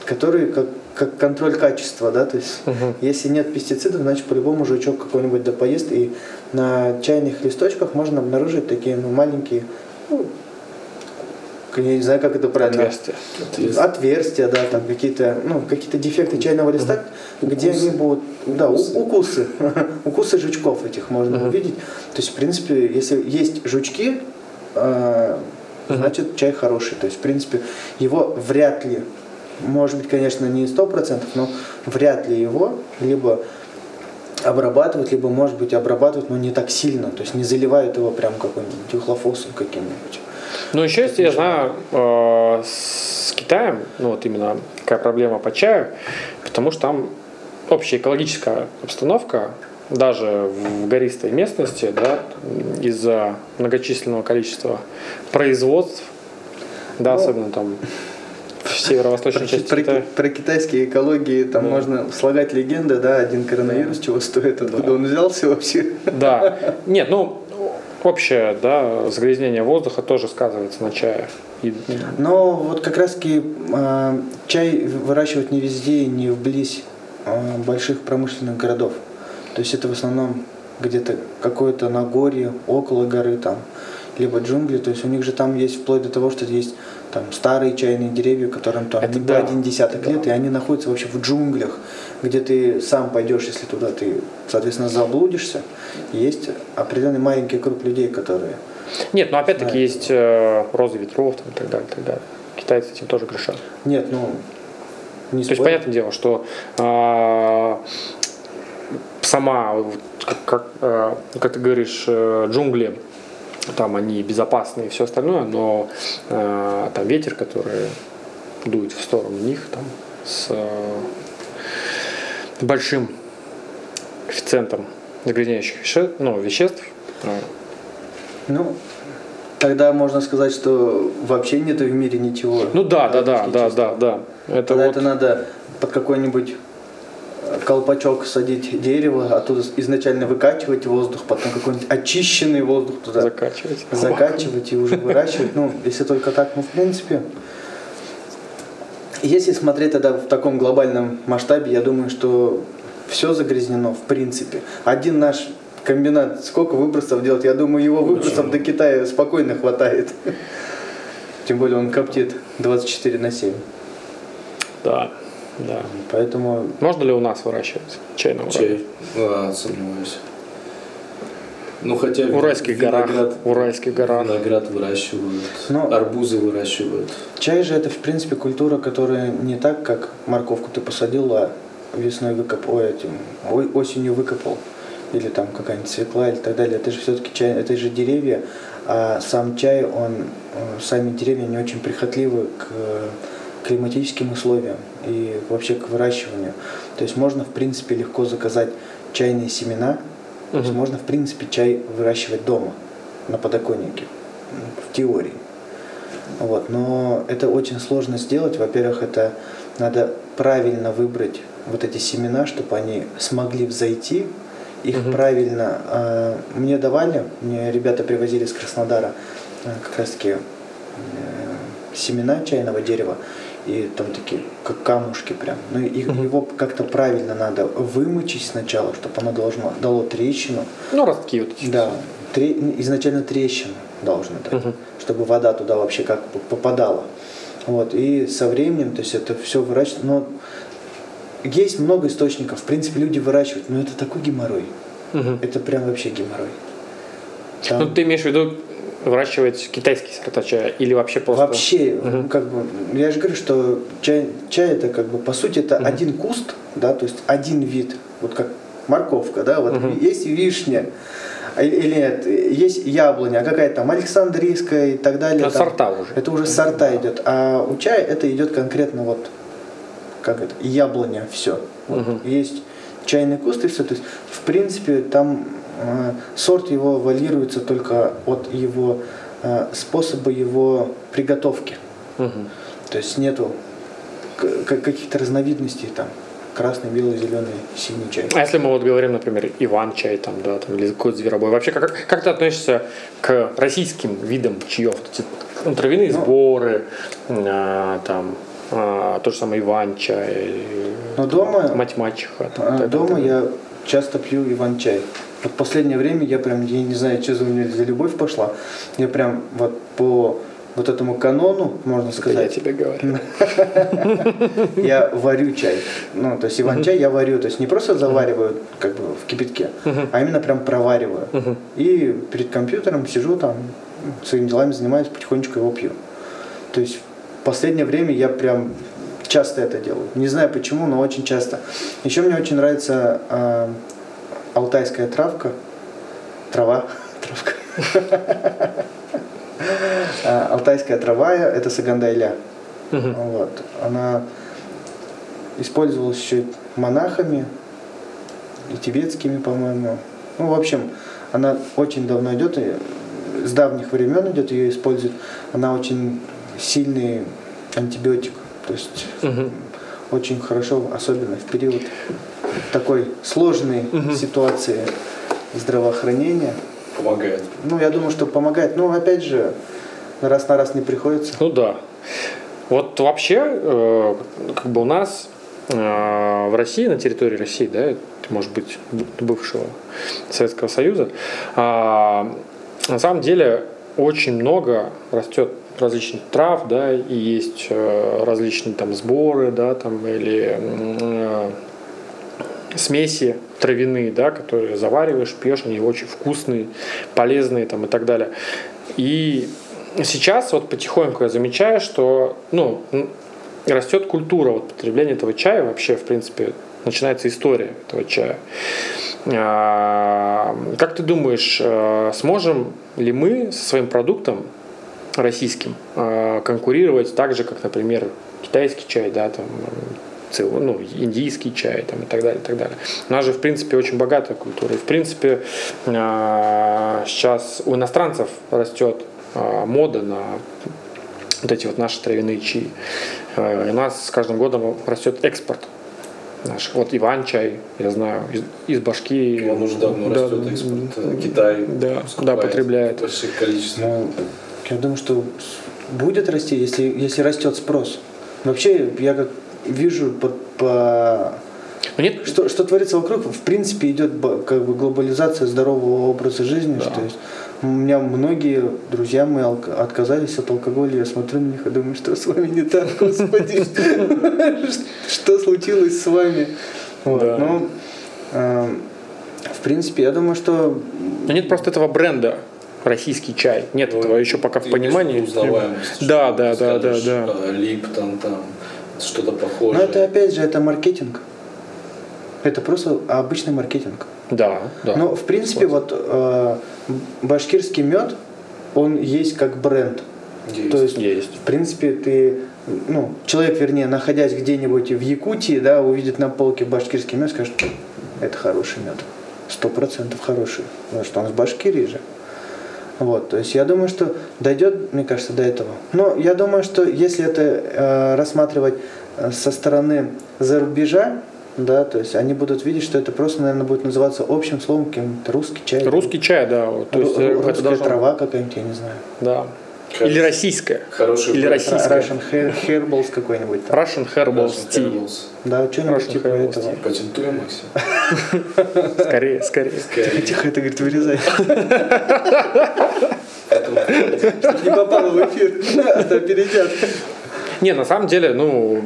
которые как, как контроль качества, да, то есть Мгм. если нет пестицидов, значит по-любому жучок какой-нибудь да поест, и на чайных листочках можно обнаружить такие ну, маленькие, ну, я не знаю, как это правильно. Отверстия. Отверстия, да, там какие-то, ну, какие-то дефекты чайного листа, где они будут, да, Укусы. укусы, укусы жучков этих можно Мгм. увидеть. То есть, в принципе, если есть жучки, э, значит чай хороший. То есть, в принципе, его вряд ли, может быть, конечно, не сто процентов, но вряд ли его либо обрабатывают, либо, может быть, обрабатывают, но не так сильно. То есть не заливают его прям какой-нибудь дюхлофосом каким-нибудь. Ну, еще есть, я знаю, э, с Китаем, ну, вот именно какая проблема по чаю, потому что там общая экологическая обстановка, даже в гористой местности, да, из-за многочисленного количества производств, да, Ну, особенно там в северо-восточной части про- Китая. про китайские экологии там Да. можно слагать легенды, да, один коронавирус чего стоит, откуда он взялся вообще. Да. Нет, ну, общее, да, загрязнение воздуха тоже сказывается на чае. И- Но вот как раз таки э, чай выращивают не везде не вблизь э, больших промышленных городов. То есть это в основном где-то какое-то Нагорье, около горы там, либо джунгли. То есть у них же там есть вплоть до того, что есть там старые чайные деревья, которым там Это не да. один десяток лет, и они находятся вообще в джунглях, где ты сам пойдешь, если туда ты, соответственно, заблудишься. Есть определенный маленький круг людей, которые Нет, но опять-таки Знаю. есть э, розы ветров там, и так далее, и так далее. Китайцы этим тоже грешат. Нет, ну не То есть, спорю. понятное дело, что а, сама, как, как, а, как ты говоришь, э, джунгли, там они безопасны и все остальное, но а, там ветер, который дует в сторону них, там с э, большим коэффициентом загрязняющих веще- ну, веществ, а, Ну, тогда можно сказать, что вообще нет в мире ничего. Ну да, да, да, да, да, да. Это Тогда вот, это надо под какой-нибудь э, колпачок садить дерево, оттуда изначально выкачивать воздух, потом какой-нибудь очищенный воздух туда закачивать. закачивать и уже выращивать. Ну, если только так, ну, в принципе. Если смотреть тогда в таком глобальном масштабе, я думаю, что все загрязнено в принципе. Один наш комбинат сколько выбросов делает? Я думаю, его выбросов до Китая спокойно хватает. Тем более он коптит 24 на 7. Да, да. Поэтому Можно ли у нас выращивать чай на Урале? Чай. А, сомневаюсь. Ну хотя В Уральских горах, виноград, в Уральских горах. виноград выращивают, Ну, арбузы выращивают. чай же это в принципе культура, которая не так, как морковку ты посадил, а весной выкопал, ой, этим, ой, осенью выкопал. Или там какая-нибудь свекла или так далее. Это же все-таки чай, это же деревья, а сам чай, он, э, сами деревья не очень прихотливы к э, климатическим условиям и вообще к выращиванию. То есть можно в принципе легко заказать чайные семена, то есть можно в принципе чай выращивать дома на подоконнике. в теории. Вот. Но это очень сложно сделать. Во-первых, это надо правильно выбрать вот эти семена, чтобы они смогли взойти, их угу. правильно э, мне давали, мне ребята привозили из Краснодара э, как раз таки э, семена чайного дерева, и там такие как камушки прям. Ну и угу. его как-то правильно надо вымочить сначала, чтобы оно должно дало трещину. Ну ростки вот эти. Да, тре, изначально трещину должно дать, угу. чтобы вода туда вообще как попадала. Вот, и со временем, то есть это все выращивается, но есть много источников, в принципе, люди выращивают, но это такой геморрой. Угу. Это прям вообще геморрой. Там... Ну, ты имеешь в виду выращивать китайские сорта чая или вообще просто? Вообще, угу. как бы, я же говорю, что чай, чай это как бы, по сути, это угу. один куст, да, то есть один вид, вот как морковка, да, вот угу. есть вишня, а, или нет, есть яблоня, а какая там Александрийская и так далее. Это там, сорта уже. Это уже сорта идет. А у чая это идет конкретно вот как это, яблоня, все. Вот. Угу. Есть чайный куст и все. То есть, в принципе, там сорт его валируется только от его э, способа его приготовки. Угу. То есть нету каких-то разновидностей там красный, белый, зеленый, синий чай. А если мы вот говорим, например, Иван-чай там, да, там, или какой-то зверобой, вообще как, как ты относишься к российским видам чаев? Ну, травяные ну, сборы, а, там, а, то же самое Иван-чай, Но дома, мать мачеха. Там, а, дома я часто пью Иван-чай. Вот последнее время я прям, я не знаю, что за у меня за любовь пошла, я прям вот по вот этому канону, можно сказать. Это я тебе говорю. Я варю чай. Ну, то есть иван-чай я варю, то есть не просто завариваю как бы в кипятке, а именно прям провариваю. И перед компьютером сижу там, своими делами занимаюсь, потихонечку его пью. То есть в последнее время я прям часто это делаю. Не знаю почему, но очень часто. Еще мне очень нравится э, алтайская травка. Трава. Травка. А, алтайская трава – это сагандайля. Вот. Она использовалась еще монахами и тибетскими, по-моему. Ну, в общем, она очень давно идет, и с давних времен идет, ее используют. Она очень сильный антибиотик. То есть угу. очень хорошо, особенно в период такой сложной угу. ситуации здравоохранения. Помогает. Ну, я думаю, что помогает. Но, опять же, раз на раз не приходится. Ну да. Вот вообще, э, как бы у нас э, в России, на территории России, да, может быть, бывшего Советского Союза, э, на самом деле очень много растет различных трав, да, и есть э, различные там сборы, да, там или э, смеси травяные, да, которые завариваешь, пьешь, они очень вкусные, полезные там и так далее. И сейчас вот потихоньку я замечаю, что ну, растет культура вот, потребления этого чая, вообще, в принципе, начинается история этого чая. А, как ты думаешь, э, сможем ли мы со своим продуктом российским э, конкурировать так же, как, например, китайский чай, да, там, ну, индийский чай там, и так далее, и так далее. У нас же, в принципе, очень богатая культура. И, в принципе, э, сейчас у иностранцев растет э, мода на вот эти вот наши травяные чаи. И у нас с каждым годом растет экспорт наш. Вот Иван-чай, я знаю, из, из Башки. Он уже давно да, растет экспорт. Китай да, да, потребляет. Большое количество. Ну, я думаю, что будет расти, если, если растет спрос. Вообще, я как вижу по, по но нет. Что, что творится вокруг, в принципе, идет как бы глобализация здорового образа жизни. Да. Что есть, у меня многие друзья мои отказались от алкоголя. Я смотрю на них и думаю, что с вами не так, господи, что случилось с вами. Ну, эм, в принципе, я думаю, что... Но нет просто этого бренда российский чай. Нет ну, этого еще пока в понимании. Да, да, да, да, да. Липтон там, что-то похожее. Но это опять же, это маркетинг. Это просто обычный маркетинг. Да, да. Но в принципе вот э, башкирский мед, он есть как бренд. Есть. То есть, есть. в принципе, ты, ну, человек, вернее, находясь где-нибудь в Якутии, да, увидит на полке башкирский мед, скажет, это хороший мед. Сто процентов хороший. Потому что он с Башкирии же. Вот, то есть я думаю, что дойдет, мне кажется, до этого. Но я думаю, что если это э, рассматривать э, со стороны зарубежа, да, то есть они будут видеть, что это просто, наверное, будет называться общим словом каким-то русский чай. Русский чай, да. То есть, э, русская трава какая-нибудь, я не знаю. Да. Хорошо. Или российская. Хороший Или российская. Russian hair, Herbals какой-нибудь там. Russian Herbal Russian Tea. Herbals. Да, что-нибудь типа Herbals этого. tea. Патентуем, Максим. Скорее, скорее. Тихо, тихо, это, говорит, вырезай. Поэтому Чтоб не попало в эфир, а то перейдет. Не, на самом деле, ну,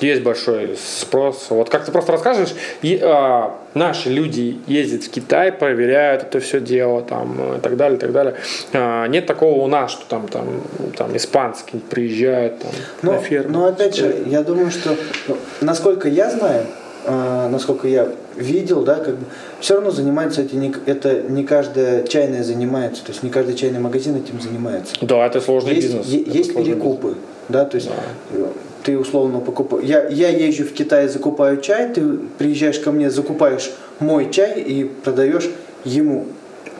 есть большой спрос. Вот как ты просто расскажешь, и, а, наши люди ездят в Китай, проверяют это все дело, там, и так далее, и так далее. А, нет такого у нас, что там, там, там испанский приезжает там, на Но, ферму. но опять же, я думаю, что ну, насколько я знаю, э, насколько я видел, да, как бы все равно занимается эти не, это не каждая чайная занимается, то есть не каждый чайный магазин этим занимается. Да, это сложный есть бизнес. е- это есть сложный перекупы, да, то есть э, ты условно покупаешь. Я, я езжу в Китай, закупаю чай, ты приезжаешь ко мне, закупаешь мой чай и продаешь ему,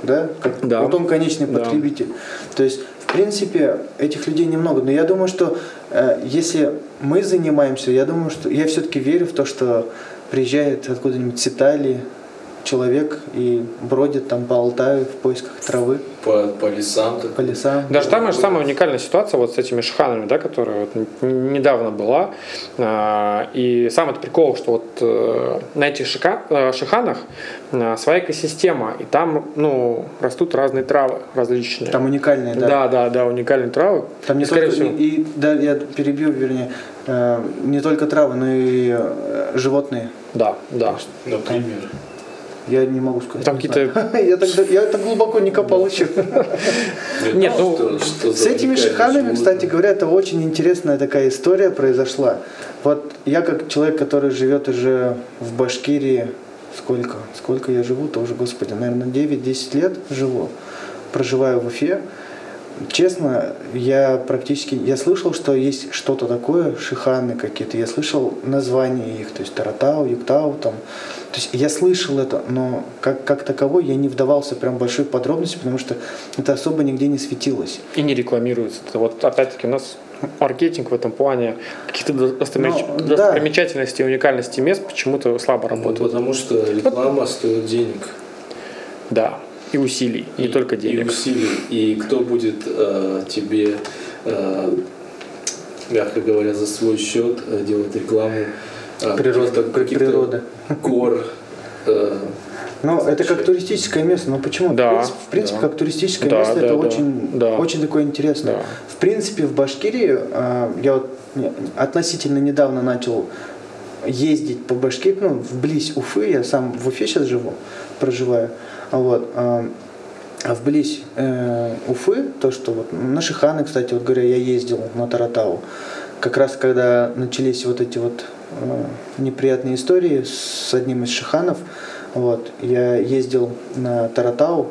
да, как Да. вот он конечный Да. потребитель. То есть, в принципе, этих людей немного, но я думаю, что э, если мы занимаемся, я думаю, что я все-таки верю в то, что приезжает откуда-нибудь с Италии человек и бродит там по Алтаю в поисках травы, по, по лесам. так. по лесам. Даже там же самая уникальная ситуация вот с этими шиханами, да, которая вот недавно была. А, И самый прикол, что вот э, на этих шика- э, шиханах э, своя экосистема, и там ну, растут разные травы различные. Там уникальные, да. да, да, да, уникальные травы. Там не И, скорее только, всего, и, да, я перебью, вернее, не только травы, но и э, животные. Да, да. Например. Я не могу сказать. Там какие-то- я, так, я так глубоко не копал еще. Нет, ну, Что- что С этими шиханами, кстати говоря, это очень интересная такая история произошла. Вот я как человек, который живет уже в Башкирии, сколько? Сколько я живу, тоже, господи, наверное, 9-10 лет живу. Проживаю в Уфе. Честно, я практически, я слышал, что есть что-то такое, шиханы какие-то, я слышал названия их, то есть Таратау, Юктау, там. То есть я слышал это, но как, как таковой я не вдавался прям в большой подробности, потому что это особо нигде не светилось. и не рекламируется. Это Вот опять-таки у нас маркетинг в этом плане каких-то достопримеч- Ну, да. достопримечательностей, уникальностей мест почему-то слабо Ну, работает. потому что реклама стоит денег. Да. И усилий, не И- только И денег. усилий. И кто будет э, тебе, э, мягко говоря, за свой счет э, делать рекламу э, Природа, природа. гор. э, Ну, это как туристическое место. Ну почему? Да, в принципе, в принципе, да. как туристическое Да, место, да, это да, очень, да. очень такое интересное. Да. В принципе, в Башкирии э, я вот не- относительно недавно начал ездить по Башкирии, ну, вблизь Уфы, я сам в Уфе сейчас живу, проживаю. Вот. э, А вблизь э, Уфы, то, что вот на Шиханы, кстати, вот говоря, я ездил на Таратау. Как раз когда начались вот эти вот э, неприятные истории с одним из Шиханов, вот, я ездил на Таратау,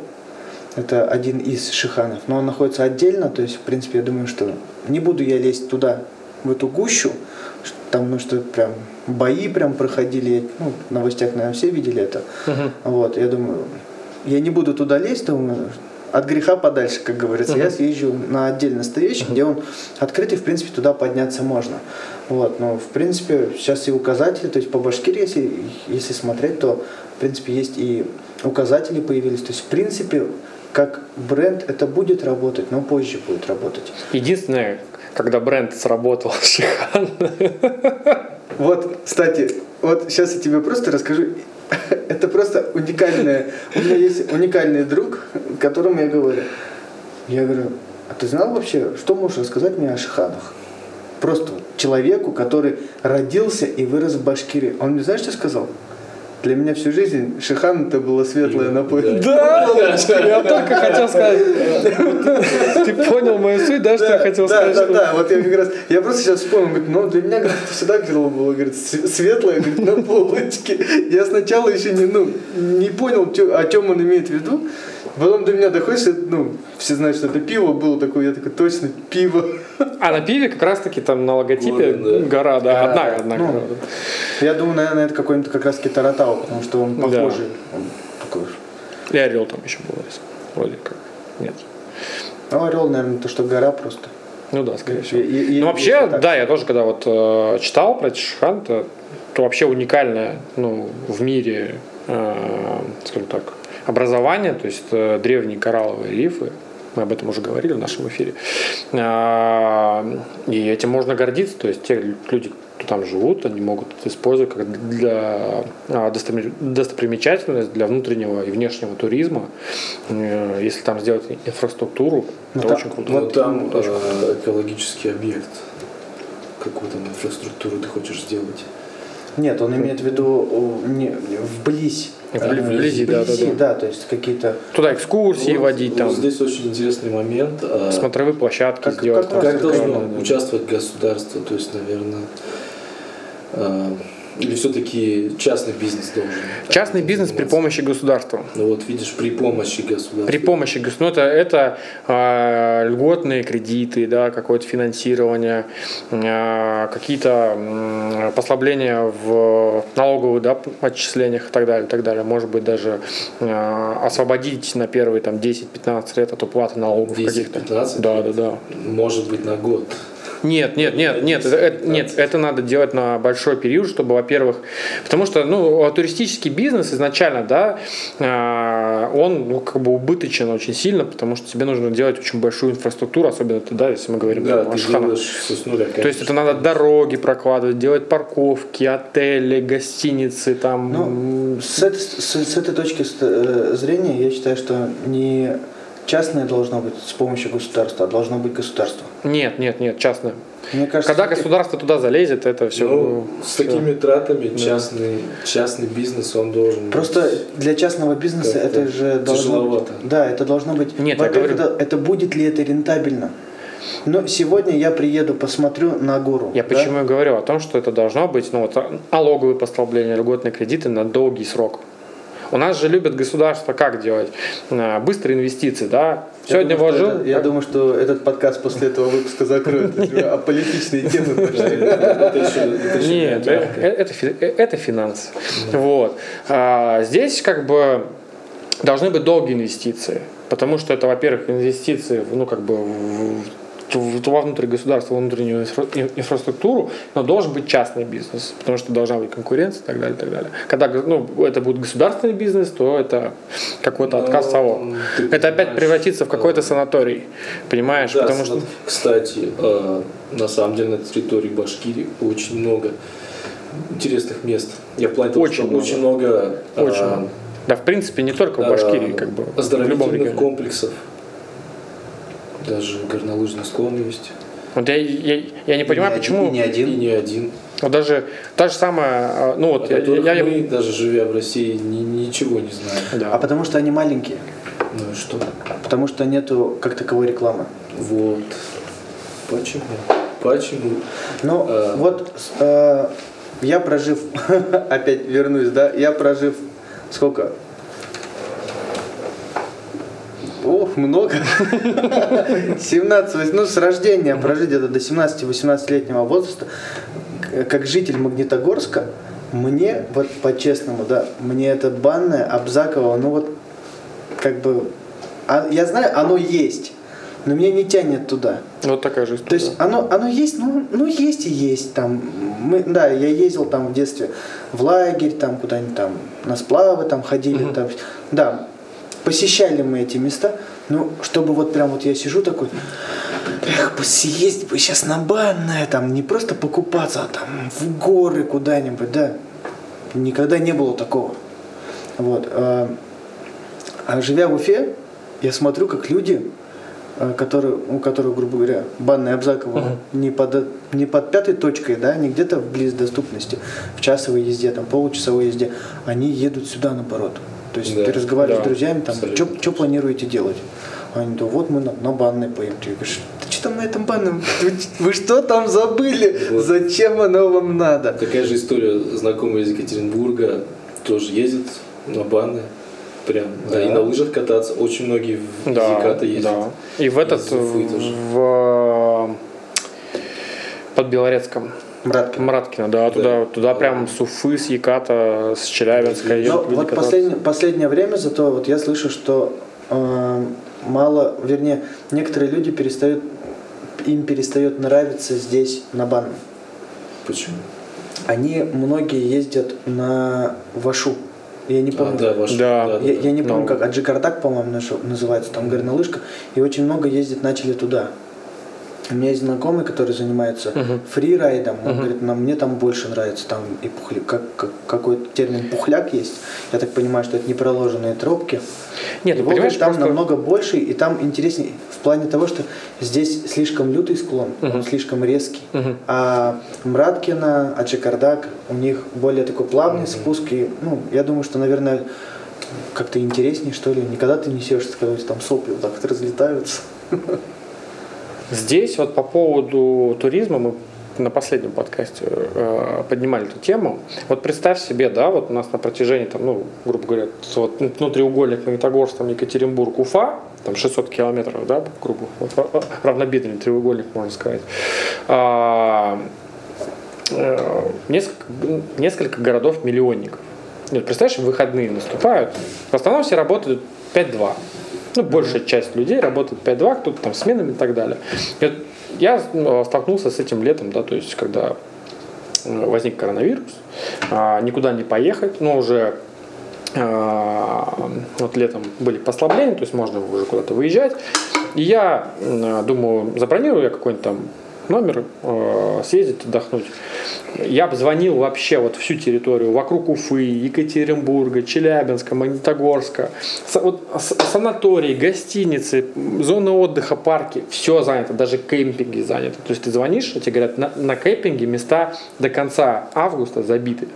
это один из Шиханов, но он находится отдельно, то есть, в принципе, я думаю, что не буду я лезть туда, в эту гущу, там, ну, что прям бои прям проходили, ну, в новостях, наверное, все видели это. Вот, я думаю, я не буду туда лезть, думаю, от греха подальше, как говорится. Я съезжу на отдельно стоящий, где он открытый, в принципе, туда подняться можно. Вот, но, в принципе, сейчас и указатели, то есть по Башкирии, если, если смотреть, то, в принципе, есть и указатели появились. То есть, в принципе, как бренд это будет работать, но позже будет работать. Единственное, когда бренд сработал, Шихан. Вот, кстати, вот сейчас я тебе просто расскажу. Это просто уникальное. У меня есть уникальный друг, которому я говорю. Я говорю, а ты знал вообще, что можешь рассказать мне о шиханах? Просто человеку, который родился и вырос в Башкирии. Он мне знаешь, что сказал? Для меня всю жизнь Шихан это было светлое напой. Да, я только хотел сказать. Ты понял мою суть, да, что я хотел да, сказать? Да, что- да, вот я как раз, я просто сейчас вспомнил, говорит, ну для меня всегда было, говорит, св- светлое, говорит, на полочке. Я сначала еще не, ну, не понял, о чем он имеет в виду. Потом до меня доходит, ну, все знают, что это пиво было такое, я такой, точно, пиво. А на пиве как раз-таки там на логотипе Гора, да. да, одна, да. одна Ну, гора. да. Я думаю, наверное, это какой-нибудь как раз таки Таратау, потому что он Да. похожий. Он такой. И орел там еще был. Вроде как. Нет. Ну, орел, наверное, то, что гора просто. Ну да, скорее всего. И- и- ну вообще, так. да, я тоже когда вот э, читал про Чешханта, то вообще уникальное ну, в мире, э, скажем так, образование, то есть э, древние коралловые рифы, мы об этом уже говорили в нашем эфире, А, и этим можно гордиться, то есть те люди, кто там живут, они могут это использовать как для а, достопри- достопримечательность для внутреннего и внешнего туризма, Э, если там сделать инфраструктуру, Ну, это там- очень круто. Вот, там очень э, экологический объект. Какую там инфраструктуру ты хочешь сделать? Нет, он имеет в виду не, вблизь. Вбли- Э, вблизи, да, да, вблизи, да. то есть какие-то... Туда экскурсии Вот- водить, вот там, здесь очень интересный момент. а, смотровые площадки Как- сделать. как. Как Да, должно да, да. участвовать государство? То есть, наверное, или все-таки частный бизнес должен? Частный бизнес при помощи государства. Ну вот видишь, при помощи государства. При помощи государства. Ну, это, это а, льготные кредиты, да, какое-то финансирование, а, какие-то м, послабления в налоговых да, отчислениях и так далее, и так далее. Может быть, даже а, освободить на первые там, 10-15 лет от уплаты налогов каких-то. 10-15 Да, да, да. Может быть, на год. Нет, нет, нет, нет, это, нет, это надо делать на большой период, чтобы, во-первых, потому что, ну, туристический бизнес изначально, да, а, он, ну, как бы убыточен очень сильно, потому что тебе нужно делать очень большую инфраструктуру, особенно, это, да, если мы говорим Да, про с нуля. То есть это надо дороги прокладывать, делать парковки, отели, гостиницы, там. Ну, с этой, с, с этой точки э, зрения я считаю, что не частное должно быть с помощью государства, а должно быть государство. Нет, нет, нет, частное. Мне кажется, Когда государство туда залезет, это все. Ну, с такими тратами частный, частный бизнес, он должен Просто быть- для частного бизнеса это же должно тяжеловато. быть. Да, это должно быть. Нет, я говорю- это, это будет ли это рентабельно? Но сегодня я приеду, посмотрю на гору. Я да? почему и говорю о том, что это должно быть ну, вот, налоговые послабления, льготные кредиты на долгий срок. У нас же любят государство как делать? А, Быстрые инвестиции, да? Я Сегодня думаю, что вложил. это- я думаю, что этот подкаст после этого выпуска закроют. А политичные темы пошли. Нет, не э- э- это, фи- э- это финансы. Вот. А, здесь как бы должны быть долгие инвестиции. Потому что это, во-первых, инвестиции ну, как бы в- во внутрь государства, во внутреннюю инфра- ин- инфраструктуру, но должен быть частный бизнес, потому что должна быть конкуренция и так далее, и так далее. Когда ну, это будет государственный бизнес, то это какой-то отказ Ну, того. ты Это опять превратится в какой-то э, санаторий, понимаешь? Да, потому что кстати, э, на самом деле на территории Башкирии очень много интересных мест. Я того, Очень много. очень много, э, очень много. Да, в принципе, не только в э, Башкирии, как бы оздоровительных комплексов. Даже горнолыжный склон есть. Вот я, я, я не понимаю, И не почему. один, и не И один. не один. Вот даже та же самая, э, ну вот О я, я- я- мы, даже живя в России, ни- ничего не знаем. да. А потому что они маленькие. Ну и что? Потому что нету как таковой рекламы. Вот. Почему? Почему? Ну, Э. вот э, я прожив, опять вернусь, да, я прожив сколько? Ох, много. 17, вось- ну, с рождения прожить это до 17-18-летнего возраста, как житель Магнитогорска, мне, вот по-честному, да, мне это банное Абзакова, ну вот, как бы, а, я знаю, оно есть, но меня не тянет туда. Вот такая же То история. есть оно, оно есть, ну, ну есть и есть. Там, мы, да, я ездил там в детстве в лагерь, там куда-нибудь там на сплавы там ходили. Там, да, посещали мы эти места. Ну, чтобы вот прям вот я сижу такой, эх, бы съездить бы сейчас на банное, там, не просто покупаться, а там в горы куда-нибудь, да. Никогда не было такого. Вот. а, а живя в Уфе, я смотрю, как люди, э, которые, у которых, грубо говоря, банная Абзакова не, под, не под пятой точкой, да, не где-то в близ доступности, в часовой езде, там, получасовой езде, они едут сюда наоборот. То есть Да, ты разговариваешь да, с друзьями, там, что планируете делать? Они, да вот мы на, на банной поем. Ты говоришь, ты что там на этом банном? Вы, вы что там забыли? Вот. Зачем оно вам надо? Такая же история знакомая из Екатеринбурга, тоже ездит на баны, прям, да, и Да. на лыжах кататься. Очень многие в Да, Зиката ездят. да. И в этот, тоже. в, под Белорецком. Браткин. Мраткино, да, туда, туда прям с Уфы, с Яката, с Челябинска Но люди вот последнее, последнее время зато вот я слышу, что э, мало, вернее, некоторые люди перестают, им перестает нравиться здесь на банном. Почему? Они многие ездят на Вашу. Я не помню. А, да, ваш, Да. Я, я не помню, Ну. как Аджикардак, по-моему, называется, там горная лыжка, и очень много ездит начали туда. У меня есть знакомый, который занимается Мгм. фрирайдом. Он Мгм. говорит, нам мне там больше нравится, там и пухля, как, как- какой-то термин пухляк есть. Я так понимаю, что это не проложенные тропки. Нет, Его, понимаешь, там просто- намного больше, и там интереснее в плане того, что здесь слишком лютый склон, он Мгм. слишком резкий. Мгм. А Мраткина, Аджикардак, у них более такой плавный спуск. И, ну, я думаю, что, наверное, как-то интереснее, что ли. Никогда ты несешься, когда у тебя там сопли вот так вот разлетаются. Здесь вот по поводу туризма мы на последнем подкасте э, поднимали эту тему. Вот представь себе, да, вот у нас на протяжении, там, ну, грубо говоря, вот, ну, треугольник Магнитогорск, там, Екатеринбург, Уфа, там 600 километров, да, кругу, вот, ра- равнобедренный треугольник, можно сказать. А, э, несколько, несколько городов-миллионников. Представляешь, выходные наступают, в основном все работают 5-2. Ну, большая часть людей работает 5-2, кто-то там сменами и так далее. Я ну, столкнулся с этим летом, да, то есть когда э, возник коронавирус, а, никуда не поехать, но уже а, вот летом были послабления, то есть можно уже куда-то выезжать. И я м, думаю, забронирую я какой-нибудь там номер, э, съездить, отдохнуть. Я обзвонил вообще вот всю территорию вокруг Уфы, Екатеринбурга, Челябинска, Магнитогорска. Вот санатории, гостиницы, зоны отдыха, парки, все занято, даже кемпинги заняты. То есть ты звонишь, и тебе говорят, на, на кемпинге места до конца августа забиты.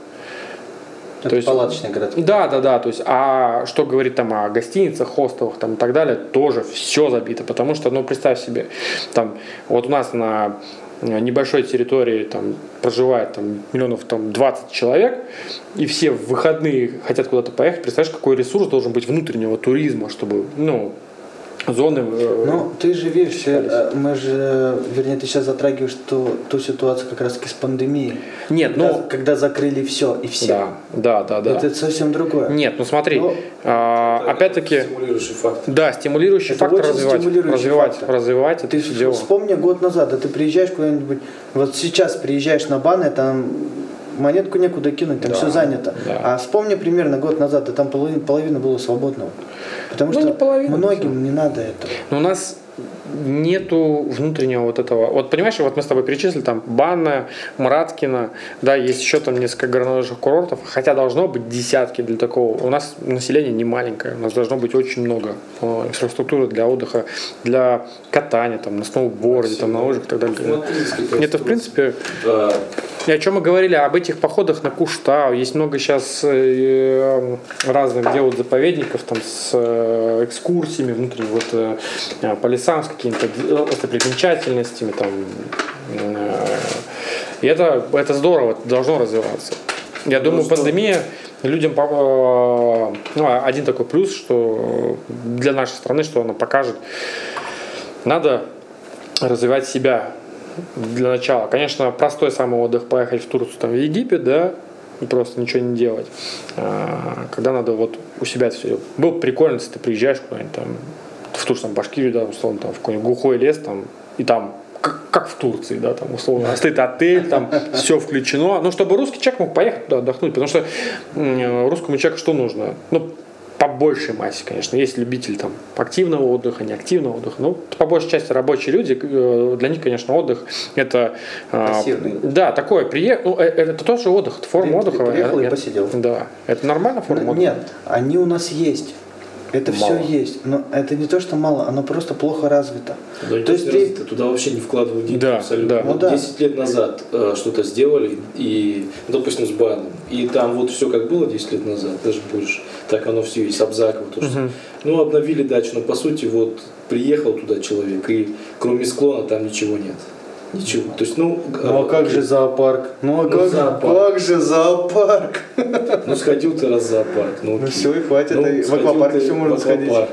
Это есть- палаточный город. Да, да, да. То есть, а что говорить там о гостиницах, хостелах там и так далее, тоже все забито. Потому что, ну, представь себе, там, вот у нас на э, небольшой территории там проживает там миллионов там 20 человек, и все в выходные хотят куда-то поехать. Представляешь, какой ресурс должен быть внутреннего туризма, чтобы, ну, зоны... э, Ну, ты же видишь, считались. э, мы же, вернее, ты сейчас затрагиваешь ту, ту ситуацию как раз с пандемией. Нет, когда, ну... когда закрыли все и все. Да, да, да, да. Это совсем другое. Нет, ну смотри, Ну, а, опять-таки... Стимулирующий фактор. Да, стимулирующий Это фактор развивать, стимулирующий развивать, фактор. развивать это Ты все дело. вспомни год назад, да ты приезжаешь куда-нибудь, вот сейчас приезжаешь на баны, там монетку некуда кинуть, там Да, все занято. да. А вспомни примерно год назад, да там половина, половина было свободного. Потому Ну, что не половина, многим не надо этого. Но у нас нету внутреннего вот этого. Вот понимаешь, вот мы с тобой перечислили там Банная, Мраткина, да, есть еще там несколько горнолыжных курортов, хотя должно быть десятки для такого. У нас население не маленькое, у нас должно быть очень много э, инфраструктуры для отдыха, для катания, там, на сноуборде, там, на лыжах и так далее. Это, в ситуация. принципе, и о чем мы говорили, об этих походах на Куштау. Есть много сейчас разных делают заповедников там с э, экскурсиями внутренними вот э, э, по лесам с какими-то достопримечательностями там. э, И это, это здорово, должно развиваться. Я думаю, что- пандемия людям э, ну, один такой плюс, что для нашей страны, что она покажет, надо развивать себя для начала. Конечно, простой самый отдых поехать в Турцию, там, в Египет, да, и просто ничего не делать. А, когда надо вот у себя все. Было бы прикольно, если ты приезжаешь куда-нибудь там в ту же там Башкирию, да, условно, там, в какой-нибудь глухой лес, там, и там как, как в Турции, да, там, условно, стоит отель, там, все включено. Ну, чтобы русский человек мог поехать туда отдохнуть, потому что русскому человеку что нужно? Ну, по большей массе, конечно. Есть любители там активного отдыха, неактивного отдыха. Ну, по большей части рабочие люди, э, для них, конечно, отдых это... э, Пассивный. Да, такое, приехал, ну, э, это тоже отдых, это форма При- отдыха. приехал и посидел. Да, это нормальная форма отдыха? Нет, они у нас есть. Это Мало. все есть. Но это не то, что мало, оно просто плохо развито. Да, То есть ты- ты туда вообще не вкладывают деньги Да, абсолютно. да. Ну Вот да. 10 лет назад э, что-то сделали, и, ну, допустим, с баном, и там вот все как было 10 лет назад, даже больше, так оно все есть, Абзаково, то, что, Мгм. ну, обновили дачу, но по сути вот приехал туда человек, и кроме склона там ничего нет. Ничего. То есть, ну, Ну а как же зоопарк? Ну а Ну, как, зоопарк. как же зоопарк? Ну, сходил ты раз в зоопарк. Ну, Ну все, и хватит. Ну, и в ты все можно в сходить. аквапарк.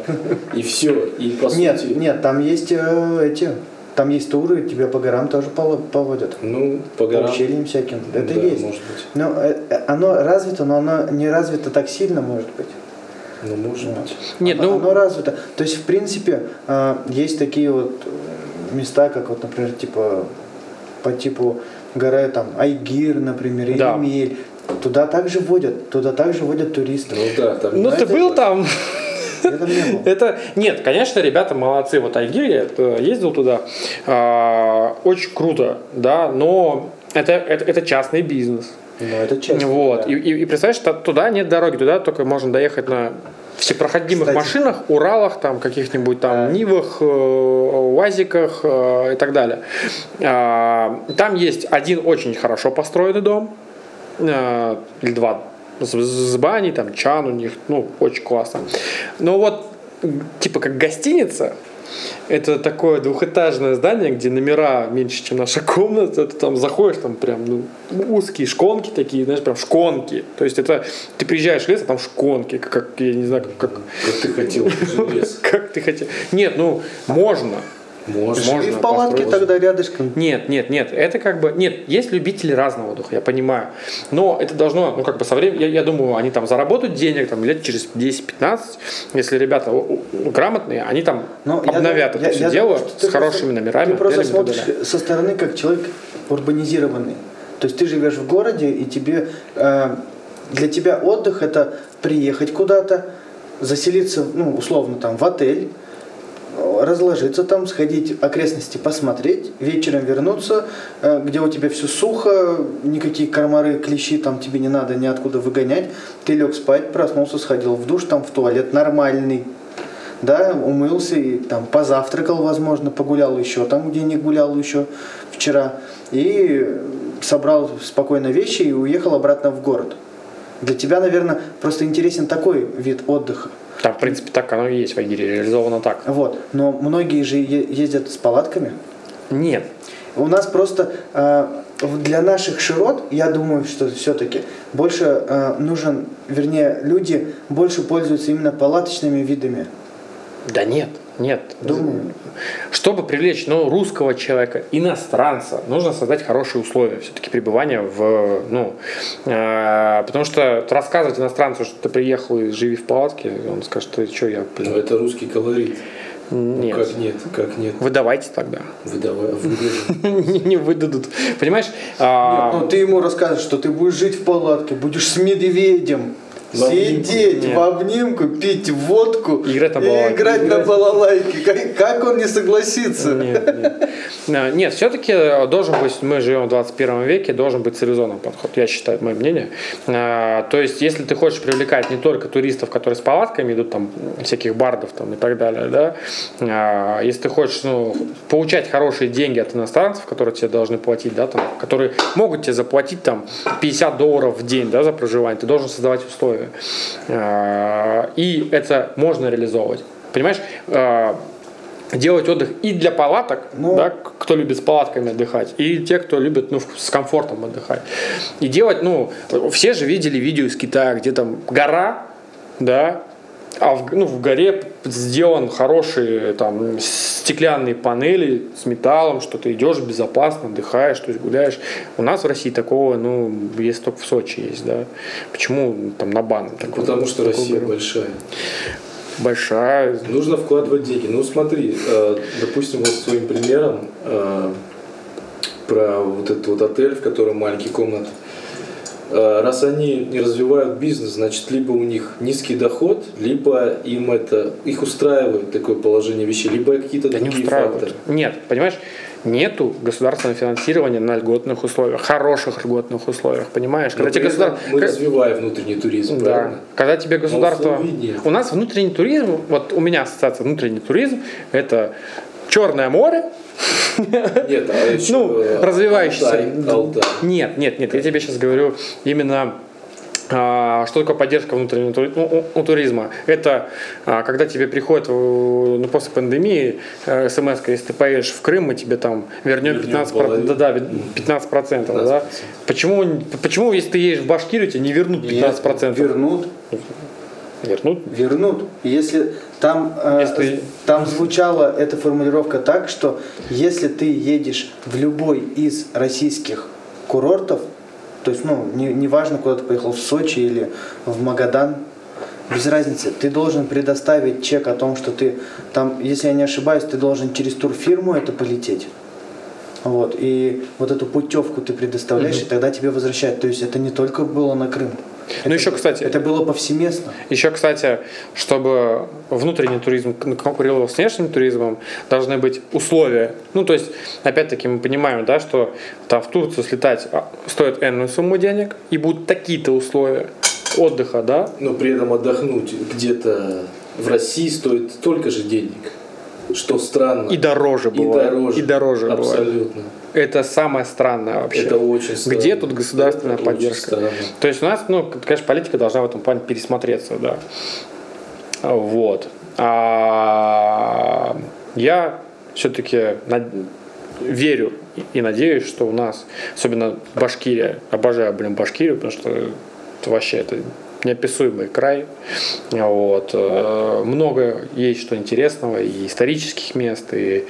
И все. И по Нет, сути, нет, там есть э, эти, там есть туры, тебя по горам тоже пово- поводят. ну, по По горам. ущельям всяким. Это да, есть. может быть. Но э, э, оно развито, но оно не развито так сильно, может быть. Ну, может быть. Нет, оно, ну, оно развито. То есть, в принципе, э, есть такие вот места, как вот, например, типа по типу горы там Айгир, например, или Да. Мель. Туда также водят, туда также водят туристов. Ну да, там... ну ты это- был там? Я там не был. Это нет, конечно, ребята молодцы. Вот Айгир, я э, ездил туда, а, очень круто, да, но это, это, это частный бизнес. Но это часть. Вот. да. И, и, и представляешь, что туда нет дороги, туда только можно доехать на всепроходимых Кстати. машинах, Уралах, там каких-нибудь там. Нивах, э, УАЗиках э, и так далее. А, Там есть один очень хорошо построенный дом, э, или два с, баней, там чан у них, ну, очень классно. Но вот, типа как гостиница, это такое двухэтажное здание, где номера меньше, чем наша комната. Ты там заходишь, там прям ну, узкие шконки такие, знаешь, прям шконки. То есть это ты приезжаешь в лес, а там шконки, как, я не знаю, как, как, Как ты хотел, как ты хотел. Нет, ну можно. Можно И в палатке построить. тогда рядышком. Нет, нет, нет, это как бы, нет, есть любители разного отдыха, я понимаю, но это должно, ну как бы со временем, я, я думаю, они там заработают денег, там лет через 10-15, если ребята грамотные, они там Но я обновят думаю- это я- все я дело думаю, с хорошими просто- номерами, Ты просто смотришь далее. со стороны как человек урбанизированный. То есть ты живешь в городе, и тебе э, для тебя отдых это приехать куда-то, заселиться, ну, условно, там, в отель, разложиться там, сходить окрестности посмотреть, вечером вернуться, э, где у тебя все сухо, никакие комары, клещи там тебе не надо ниоткуда выгонять. Ты лег спать, проснулся, сходил в душ, там в туалет нормальный, да, умылся и там позавтракал, возможно, погулял еще там, где не гулял еще вчера, и собрал спокойно вещи и уехал обратно в город. Для тебя, наверное, просто интересен такой вид отдыха. Там, в принципе, так оно и есть в Айгире, реализовано так. Вот. Но многие же ездят с палатками. Нет, У нас просто э, для наших широт, я думаю, что все-таки больше э, нужен, вернее, люди больше пользуются именно палаточными видами. да нет, нет. Думаю. Чтобы привлечь ну, русского человека, иностранца, нужно создать хорошие условия все-таки пребывания в, ну, э, потому что рассказывать иностранцу, что ты приехал и живи в палатке, он скажет, что что я, Ну, блин, это русский колорит. Ну, нет. Как нет, как нет. Выдавайте тогда. Выдавай, выдажем. Не не выдадут. Понимаешь? а, Нет, ну ты ему расскажешь, что ты будешь жить в палатке, будешь с медведем. Сидеть в обнимку, пить водку И играть на балалайке. играть на балалайке. Как, как он не согласится? Нет, нет. Нет, все-таки должен быть, мы живем в 21 веке, должен быть цивилизованный подход, я считаю, мое мнение. А, То есть, если ты хочешь привлекать не только туристов, которые с палатками идут, там, всяких бардов там, и так далее, да, а, если ты хочешь ну, получать хорошие деньги от иностранцев, которые тебе должны платить, да, там, которые могут тебе заплатить там 50 долларов в день да, за проживание, ты должен создавать условия. А, И это можно реализовывать. Понимаешь, А, делать отдых и для палаток, Ну. да, кто любит с палатками отдыхать, и те, кто любит ну, с комфортом отдыхать. И делать, ну, все же видели видео из Китая, где там гора, да, а в, ну, в горе сделан хорошие там стеклянные панели с металлом, что ты идешь безопасно, отдыхаешь, то есть гуляешь. У нас в России такого, ну, есть только в Сочи есть, да. Почему там на бан? такой- Потому что такой Россия берут? большая. большая. Нужно вкладывать деньги. Ну смотри, э, допустим, вот своим примером э, про вот этот вот отель, в котором маленькие комнаты. Э, Раз они не развивают бизнес, значит, либо у них низкий доход, либо им это их устраивает такое положение вещей, либо какие-то Да не другие устраивает. факторы. Нет, понимаешь, нету государственного финансирования на льготных условиях, хороших льготных условиях, понимаешь? Но Когда тебе при этом государ- мы ка- развиваем внутренний туризм, Да. правильно? Когда тебе государство... условий нет. У нас внутренний туризм, вот у меня ассоциация внутренний туризм, это Черное море, Нет, а еще ну, э, развивающийся. Алтай, Алтай. Нет, нет, нет, я тебе сейчас говорю именно а, что такое поддержка внутреннего тури- ну, туризма? Это а, когда тебе приходит э, ну, после пандемии смс если ты поедешь в Крым, мы тебе там вернем Вернем 15 половину. да, да, 15 процентов, да? 15%. Почему, почему, если ты едешь в Башкирию, тебе не вернут 15 процентов? Вернут, Вернут? вернут. Если там, э, там звучала эта формулировка так, что если ты едешь в любой из российских курортов, то есть, ну, не, неважно, куда ты поехал, в Сочи или в Магадан, без разницы, ты должен предоставить чек о том, что ты там, если я не ошибаюсь, ты должен через турфирму это полететь. Вот, и вот эту путевку ты предоставляешь, и тогда тебе возвращают. То есть это не только было на Крым. Ну, Это- еще, кстати- Это было повсеместно. Еще, кстати, чтобы внутренний туризм конкурировал с внешним туризмом, должны быть условия. Ну, то есть, опять-таки, мы понимаем, да, что там в Турцию слетать а, стоит энную сумму денег, и будут такие-то условия отдыха, да, Но при этом отдохнуть где-то в России стоит столько же денег, что странно. и дороже И бывает. дороже. И дороже бывает. Абсолютно. Это самое странное вообще. Это очень странно. Где тут государственная Это поддержка? То есть у нас, ну, конечно, политика должна в этом плане пересмотреться, да. Вот. А я все-таки верю и надеюсь, что у нас, особенно Башкирия, обожаю, блин, Башкирию, потому что это вообще это неописуемый край. Вот. Э, Много есть что интересного, и исторических мест, и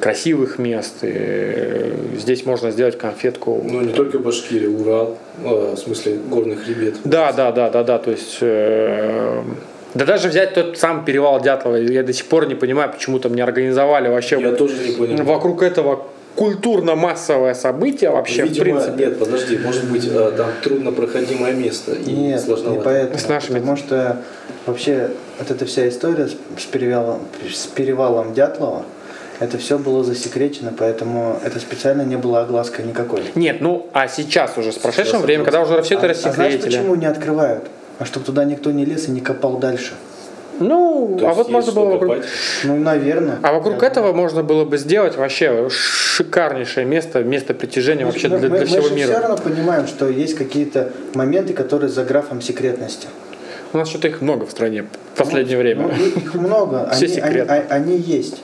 красивых мест. И э, здесь можно сделать конфетку Ну, не только Башкирия, Урал, э, в смысле горный хребет. да, да, да, да, да. То есть, да даже взять тот сам перевал Дятлова, я до сих пор не понимаю, почему там не организовали вообще Я тоже не понимаю. вокруг этого культурно-массовое событие вообще, Видимо, в принципе. нет, подожди, может быть, э, там труднопроходимое место и Нет, не сложновато. поэтому. С нашими- Потому что вообще вот эта вся история с, перевалом, с перевалом Дятлова, это все было засекречено, поэтому это специально не было огласка никакой. Нет, ну а сейчас уже, с прошедшим временем, когда уже все это а, а знаешь, рассекретили. почему не открывают? А чтобы туда никто не лез и не копал дальше. Ну, То а вот можно было вокруг... копать. Ну, наверное. А вокруг этого можно было бы сделать вообще шикарнейшее место, место притяжения вообще мы, для, мы- для мы всего же мира. все равно понимаем, что есть какие-то моменты, которые за графом секретности. У нас что-то их много в стране в последнее время. Ну, их много. Все Они, секретно. они- а- они есть.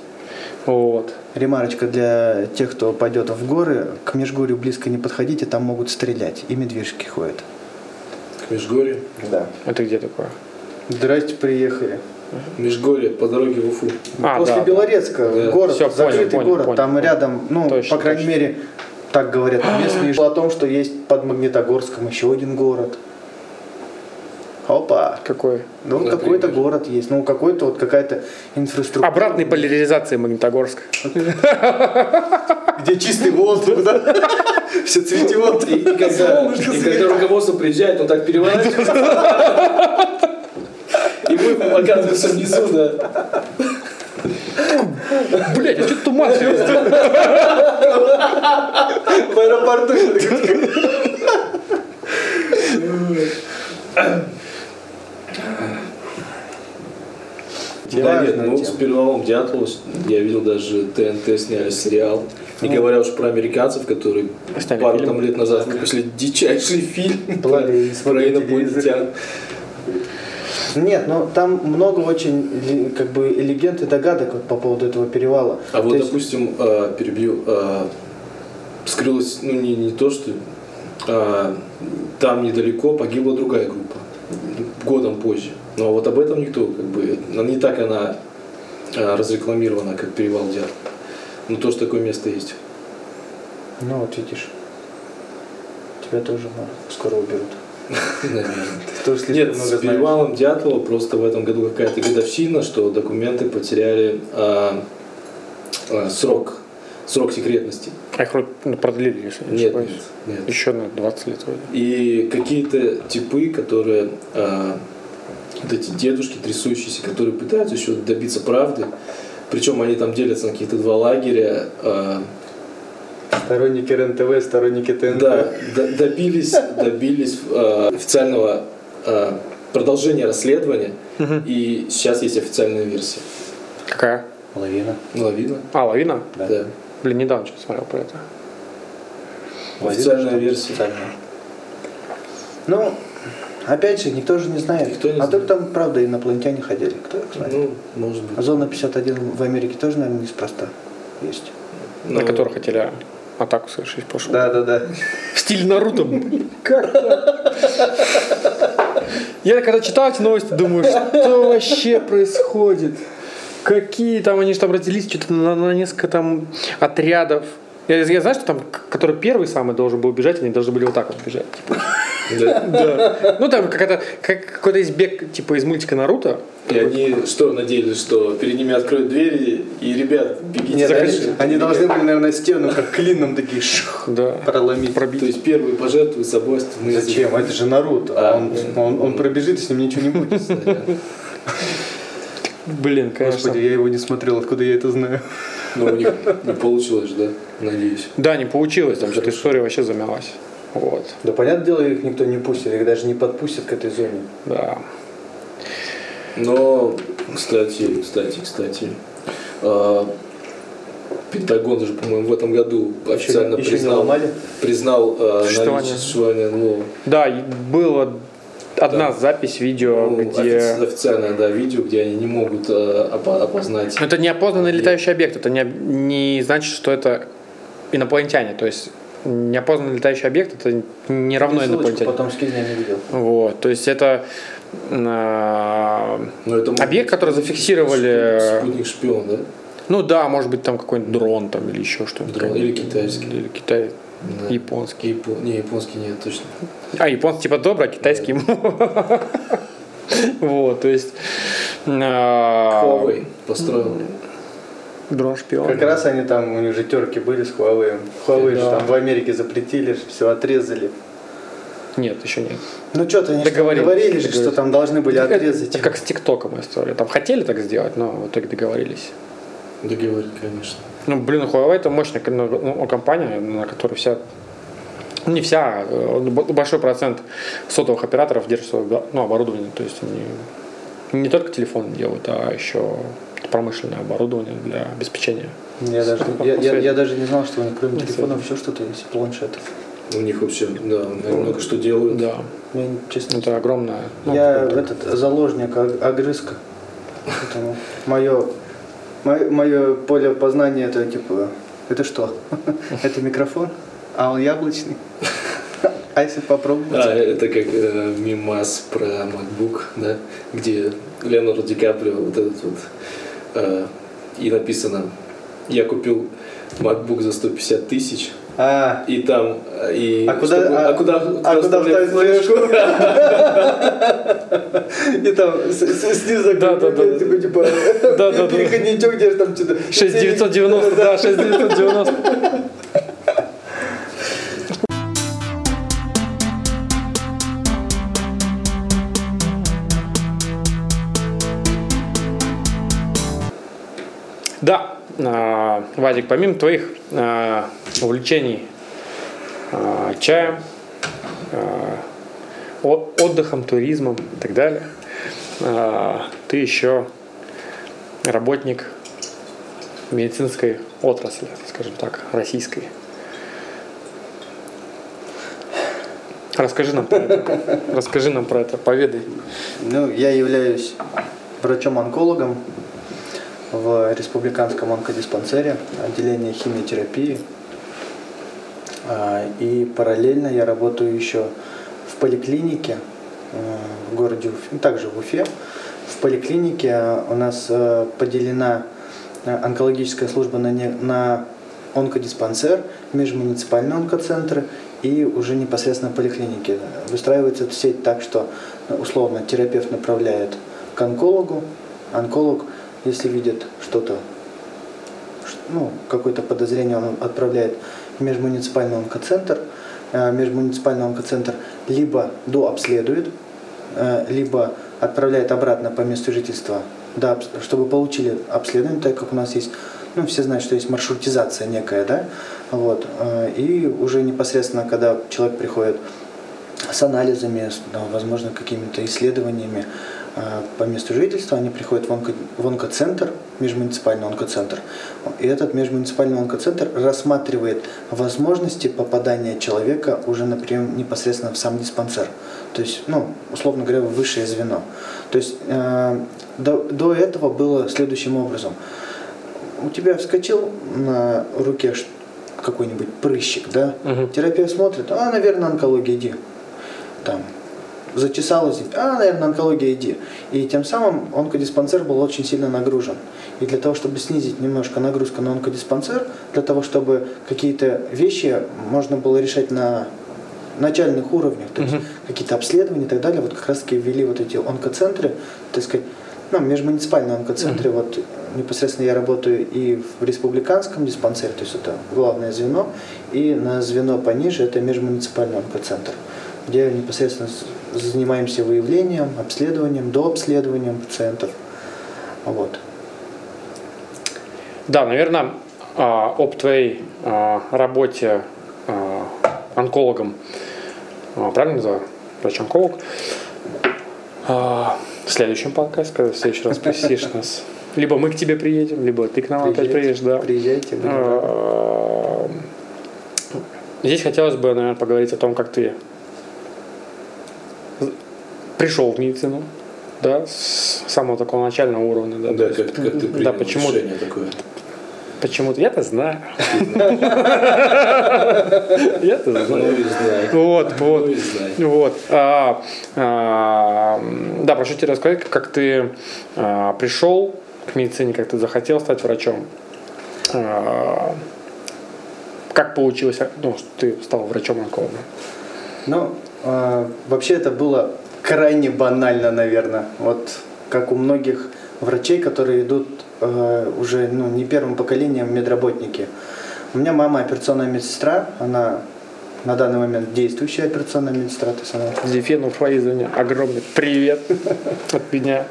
Вот. Ремарочка для тех, кто пойдет в горы, к Межгорью близко не подходите, там могут стрелять. И медвежки ходят. К Межгорью. Да. Это где такое? Здрасте, приехали. Межгорье по дороге в Уфу. А, После да. Белорецка, Да. город, понял, закрытый понял, город, понял, там понял. рядом, ну, Точно, по крайней точно. мере, так говорят местные, о том, что есть под Магнитогорском еще один город. Опа! Какой? Ну, вот какой-то город есть, ну, какой-то вот какая-то инфраструктура. Обратной поляризации Магнитогорска. Где чистый воздух, да? Все цветет. И, и когда, и когда руководство приезжает, он так переворачивается. И мы оказываемся внизу, да. Блять, а что туман серьезно? В аэропорту. Да, нет, ну, с переломом Дятлова я видел даже ТНТ сняли сериал. Не говоря уж про американцев, которые пару там лет назад выпустили дичайший фильм про инопланетян. Нет, ну там много очень как бы легенд и догадок вот по поводу этого перевала. А вот, То есть- допустим, э, перебью, э, скрылось, ну не, не то, что а, там недалеко погибла другая группа, годом позже. Но вот об этом никто, как бы, ну, не так она а, разрекламирована, как перевал Дятлова. Ну то, что такое место есть. Ну вот видишь. Тебя тоже ну, скоро уберут. Наверное. Нет, много с перевалом Дятлова просто в этом году какая-то годовщина, что документы потеряли а, а, срок, срок секретности. А их вроде, продлили, если не Нет, нет, нет. Еще на 20 лет вроде. И какие-то типы, которые а, вот эти дедушки трясущиеся, которые пытаются еще добиться правды, причем они там делятся на какие-то два лагеря, а, Сторонники РЕН-ТВ, сторонники ТНТ. да, добились, добились а, официального а, продолжения расследования, и сейчас есть официальная версия. Какая? Лавина. Лавина? А, лавина? Да. Да. Блин, недавно что-то смотрел про это. Лавина, Официальная версия. Официальная. Ну, опять же, никто же не знает. Никто не а знает. только там, правда, инопланетяне ходили. Кто их знает? Ну, может быть. А зона 51 в Америке тоже, наверное, неспроста есть. Но- На которых хотели атаку совершить прошлом. Да, да, да. В стиле Наруто. Я когда читал эти новости, думаю, что вообще происходит? Какие там, они же там разделились что-то на, на несколько там отрядов. Я, я знаю, что там, который первый самый должен был бежать, они должны были вот так вот бежать. типа. Да. Ну там какая-то как, какой-то есть бег типа из мультика Наруто. И они что, надеялись, что перед ними откроют двери, и, ребят, бегите Нет, они, дальше. они должны были, наверное, стену как клином такие шух, проломить. То есть первый пожертвуй собой, мы Зачем? Это же Наруто. А, он, пробежит, и с ним ничего не будет. Блин, конечно. Господи, я его не смотрел, откуда я это знаю? Но у них не получилось, да, надеюсь. Да, не получилось, там что-то история вообще замялась. Вот, Да, понятное дело, их никто не пустит, их даже не подпустят к этой зоне. да. Но, кстати, кстати, кстати, а, Пентагон же, по-моему, в этом году официально еще не признал, ломали? признал а, Существование. наличие существования НЛО. Да, и была одна Да. запись видео, Ну, где... офи- официальное, да, видео, где они не могут а, опо- опознать. Это неопознанный летающий объект, это не, не значит, что это инопланетяне. То есть неопознанный летающий объект это не равно Ссылочку инопланетяне. потом скинь, я не видел. Вот, то есть это а, может объект, который зафиксировали, Спутник шпион, да? ну да, может быть там какой-нибудь дрон там или еще что-то. Дрон, или китайский. Или Китай, Да. японский. Япон- Не, японский нет, точно. А, японский типа добрый, а китайский. Вот, то есть... а, Huawei построил. Дрон шпион. Как раз они там, у них же терки были с Huawei. Huawei же Да. там в Америке запретили, все отрезали. Нет, еще нет. Ну что-то они же Договорились, говорили же, что договорились. там должны были Это- отрезать. Это как с ТикТоком история. Там хотели так сделать, но в итоге договорились. Договорить, конечно. Ну, блин, Huawei это мощная ну, ну, компания, на которой вся, ну, не вся, э, б- большой процент сотовых операторов держит свое ну, оборудование. То есть они не только телефоны делают, а еще промышленное оборудование для обеспечения. Я даже, я, я- я даже не знал, что у них кроме Ну, телефонов еще что-то есть, планшетов. У них вообще, да, много что делают. Да, Я, честно, это огромное. ну, я это- этот заложник ог- огрызка. Поэтому мое, мое, мое поле познания это типа, это что? Это микрофон? А он яблочный? А если попробовать? А, это как э, мимас про MacBook, да, где Леонардо Ди Каприо, вот этот вот, и написано, я купил MacBook за 150 тысяч, А, и там, и А куда- чтобы- а- а куда, а куда вставить флешку? И там с- с- снизу Да, да, да. такой типа Да, да, да. переходничок, где же там что-то. 6990, да, 6990. Да, а, Вадик, помимо твоих а, увлечений а, чаем, отдыхом, туризмом и так далее, ты еще работник медицинской отрасли, скажем так, российской. Расскажи нам про это. Расскажи нам про это, поведай. Ну, я являюсь врачом-онкологом в Республиканском онкодиспансере, отделение химиотерапии. А, И параллельно я работаю еще в поликлинике э, в городе Уфе, ну, также в Уфе. В поликлинике э, у нас э, поделена онкологическая служба на, не- на онкодиспансер, межмуниципальные онкоцентры и уже непосредственно поликлиники. Выстраивается эта сеть так, что условно терапевт направляет к онкологу, онколог, если видит что-то, ну, какое-то подозрение, он отправляет в межмуниципальный онкоцентр. Э, Межмуниципальный онкоцентр либо дообследует, э, либо отправляет обратно по месту жительства, да, чтобы получили обследование, так как у нас есть, ну, все знают, что есть маршрутизация некая, да, вот, э, и уже непосредственно, когда человек приходит с анализами, возможно, какими-то исследованиями по месту жительства, они приходят в, онко, в онкоцентр, межмуниципальный онкоцентр, и этот межмуниципальный онкоцентр рассматривает возможности попадания человека уже на прием непосредственно в сам диспансер. То есть, ну, условно говоря, в высшее звено. То есть э, до, до этого было следующим образом. У тебя вскочил на руке какой-нибудь прыщик, да? Мгм. Терапевт смотрит, а, наверное, онкология, иди. Там, зачесалась, а, наверное, онкология, иди. И тем самым онкодиспансер был очень сильно нагружен. И для того, чтобы снизить немножко нагрузку на онкодиспансер, для того, чтобы какие-то вещи можно было решать на начальных уровнях, то есть какие-то обследования и так далее, вот как раз таки ввели вот эти онкоцентры, так сказать, ну, межмуниципальные онкоцентры, вот непосредственно я работаю и в республиканском диспансере, то есть это главное звено, и на звено пониже это межмуниципальный онкоцентр, где непосредственно занимаемся выявлением, обследованием, дообследованием пациентов. Вот. Да, наверное, а, об твоей а, работе а, онкологом, правильно называю? Врач-онколог. В следующем подкасте, когда в следующий раз посетишь нас. Либо мы к тебе приедем, либо ты к нам опять приедешь, да. Приезжайте. будем Здесь хотелось бы, наверное, поговорить о том, как ты пришел в медицину, да, с самого такого начального уровня, да, Да, как, как ты принял почему- решение такое? Почему-то я-то знаю. Я-то Ну знаю. знай. Вот, Ну вот. Вот. А, а, да, прошу тебя рассказать, как ты а, пришел к медицине, как ты захотел стать врачом. Как получилось, ну, что ты стал врачом-онкологом? Ну, э, вообще это было крайне банально, наверное. Вот как у многих врачей, которые идут э, уже ну, не первым поколением медработники. У меня мама операционная медсестра, она на данный момент действующая операционная медсестра, то есть она Зефену Фаизовне огромный привет от меня.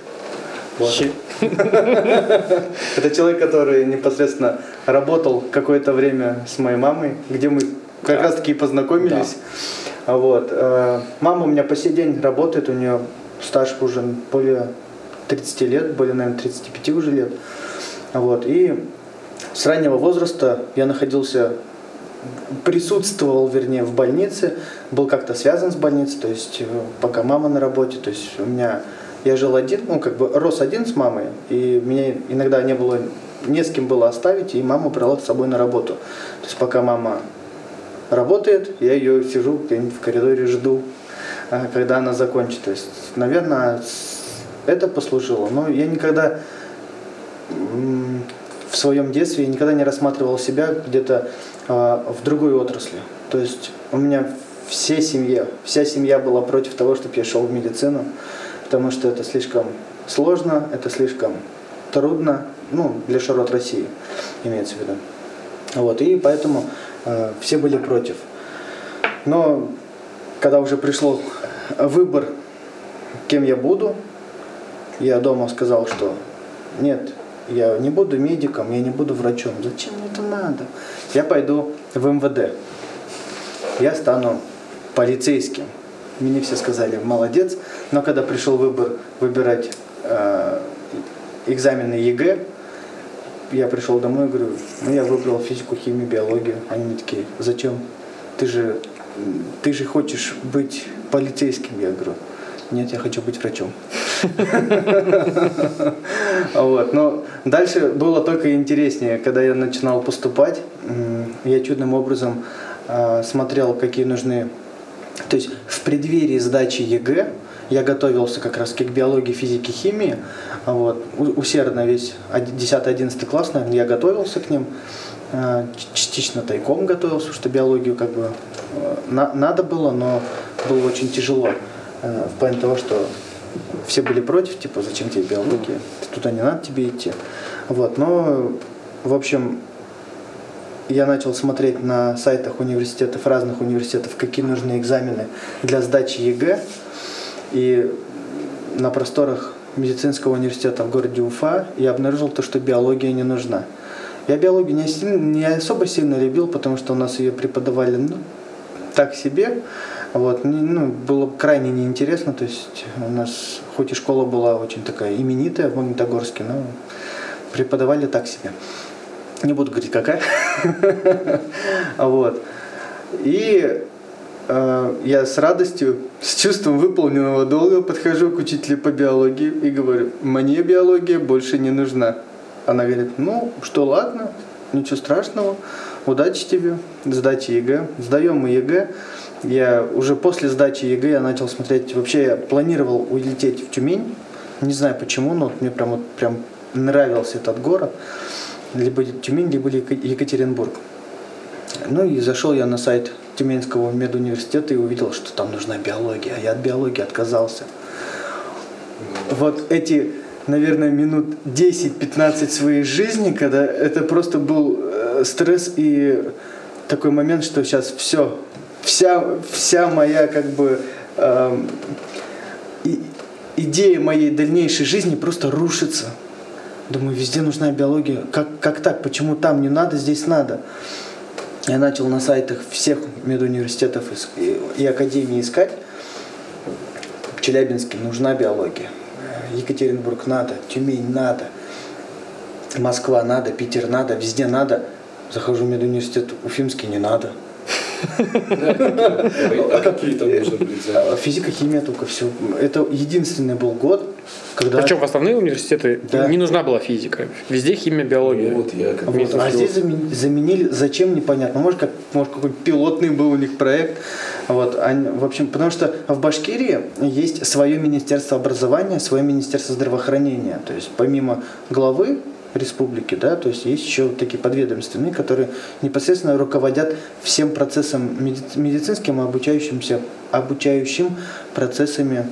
Вот. Это человек, который непосредственно работал какое-то время с моей мамой, где мы как раз таки и познакомились. А Вот. э, Мама у меня по сей день работает, у нее стаж уже более 30 лет, более, наверное, 35 уже лет. Вот. И с раннего возраста я находился, присутствовал, вернее, в больнице, был как-то связан с больницей, то есть э, пока мама на работе, то есть у меня, я жил один, ну, как бы рос один с мамой, и мне иногда не было, не с кем было оставить, и маму брала с собой на работу. То есть пока мама работает, я ее сижу где-нибудь в коридоре, жду, а, когда она закончит. То есть, наверное, это послужило. Но я никогда в своем детстве я никогда не рассматривал себя где-то а, в другой отрасли. То есть у меня все семья, вся семья была против того, чтобы я шел в медицину, потому что это слишком сложно, это слишком трудно, ну, для широт России имеется в виду. Вот, и поэтому э, все были против. Но когда уже пришло выбор, кем я буду, я дома сказал, что нет, я не буду медиком, я не буду врачом. Зачем мне это надо? Я пойду в МВД. Я стану полицейским. Мне все сказали, молодец. Но когда пришел выбор выбирать э, экзамены ЕГЭ, я пришел домой и говорю, ну я выбрал физику, химию, биологию. Они мне такие, зачем? Ты же, ты же хочешь быть полицейским. Я говорю, нет, я хочу быть врачом. Вот. Но дальше было только интереснее, когда я начинал поступать, я чудным образом а, смотрел, какие нужны... То есть в преддверии сдачи ЕГЭ я готовился как раз к биологии, физике, химии. Вот. Усердно весь 10-11 класс, наверное, я готовился к ним. А, Частично тайком готовился, что биологию как бы э, на- надо было, но было очень тяжело. э, В плане того, что все были против, типа, зачем тебе биология, туда не надо тебе идти. Вот, но, в общем, я начал смотреть на сайтах университетов, разных университетов, какие нужны экзамены для сдачи ЕГЭ. И на просторах медицинского университета в городе Уфа я обнаружил то, что биология не нужна. Я биологию не, сильно- не особо сильно любил, потому что у нас ее преподавали ну, так себе. Вот, ну, было крайне неинтересно, то есть у нас, хоть и школа была очень такая именитая в Магнитогорске, но преподавали так себе. Не буду говорить, какая. Вот. И я с радостью, с чувством выполненного долга подхожу к учителю по биологии и говорю, мне биология больше не нужна. Она говорит, ну, что, ладно, ничего страшного, удачи тебе, сдачи ЕГЭ. Сдаем мы ЕГЭ. Я уже после сдачи ЕГЭ я начал смотреть, вообще я планировал улететь в Тюмень, не знаю почему, но вот мне прям, вот, прям нравился этот город. Либо Тюмень, либо Ека- Екатеринбург. Ну и зашел я на сайт Тюменского медуниверситета и увидел, что там нужна биология, а я от биологии отказался. Вот эти, наверное, минут 10-15 своей жизни, когда это просто был э, стресс и такой момент, что сейчас все, вся, вся моя как бы и, идея моей дальнейшей жизни просто рушится. Думаю, везде нужна биология. Как, как так? Почему там не надо, здесь надо? Я начал на сайтах всех медуниверситетов и, академий искать. Челябинске нужна биология. Екатеринбург надо, Тюмень надо, Москва надо, Питер надо, везде надо. Захожу в медуниверситет Уфимский не надо. А какие там нужно быть? А Физика, химия только все. Это единственный был год, когда... Причем в основные университеты Да. не нужна была физика. Везде химия, биология. Ну, вот я как Вот. А здесь замен- заменили, зачем непонятно. Может, как, может какой-то пилотный был у них проект. Вот, они- в общем, потому что в Башкирии есть свое министерство образования, свое министерство здравоохранения. То есть помимо главы республики, да, то есть есть еще такие подведомственные, которые непосредственно руководят всем процессом меди- медицинским, обучающимся, обучающим процессами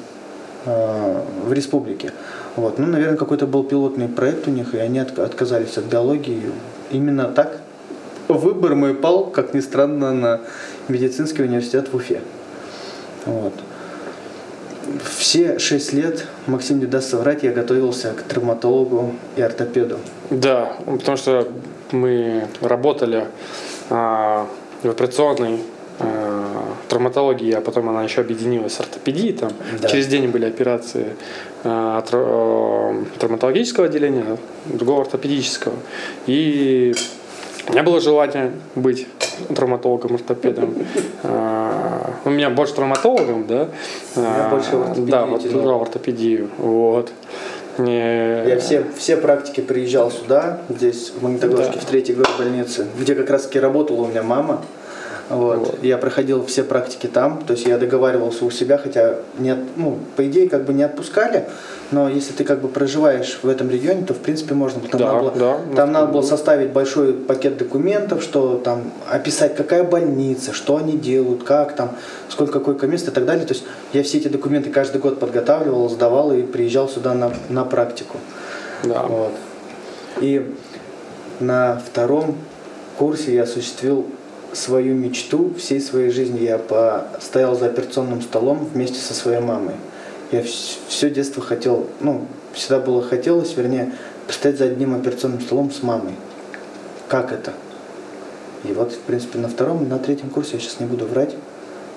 э, в республике. Вот. Ну, наверное, какой-то был пилотный проект у них, и они отк- отказались от биологии. Именно так выбор мой пал, как ни странно, на медицинский университет в Уфе. Вот. Все шесть лет, Максим не даст соврать, я готовился к травматологу и ортопеду. Да, потому что мы работали а, в операционной а, травматологии, а потом она еще объединилась с ортопедией. Там Да. через день были операции а, травматологического отделения, другого ортопедического. И у меня было желание быть травматологом, ортопедом. А, У меня больше травматологом, да? меня А, больше Да, вот в ортопедию. Вот. Не- Я все, все практики приезжал сюда, здесь, в Магнитогорске, Да. в третий год больницы, где как раз таки работала у меня мама. Вот. Вот. Я проходил все практики там, то есть я договаривался у себя, хотя не, ну, по идее как бы не отпускали, но если ты как бы проживаешь в этом регионе, то в принципе можно. Там, Да, надо, было, да, там надо было составить большой пакет документов, что там описать, какая больница, что они делают, как там, сколько какое место и так далее. То есть я все эти документы каждый год подготавливал, сдавал и приезжал сюда на, на практику. Да. Вот. И на втором курсе я осуществил свою мечту всей своей жизни. Я стоял за операционным столом вместе со своей мамой. Я все детство хотел, ну, всегда было хотелось, вернее, постоять за одним операционным столом с мамой. Как это? И вот, в принципе, на втором, на третьем курсе, я сейчас не буду врать,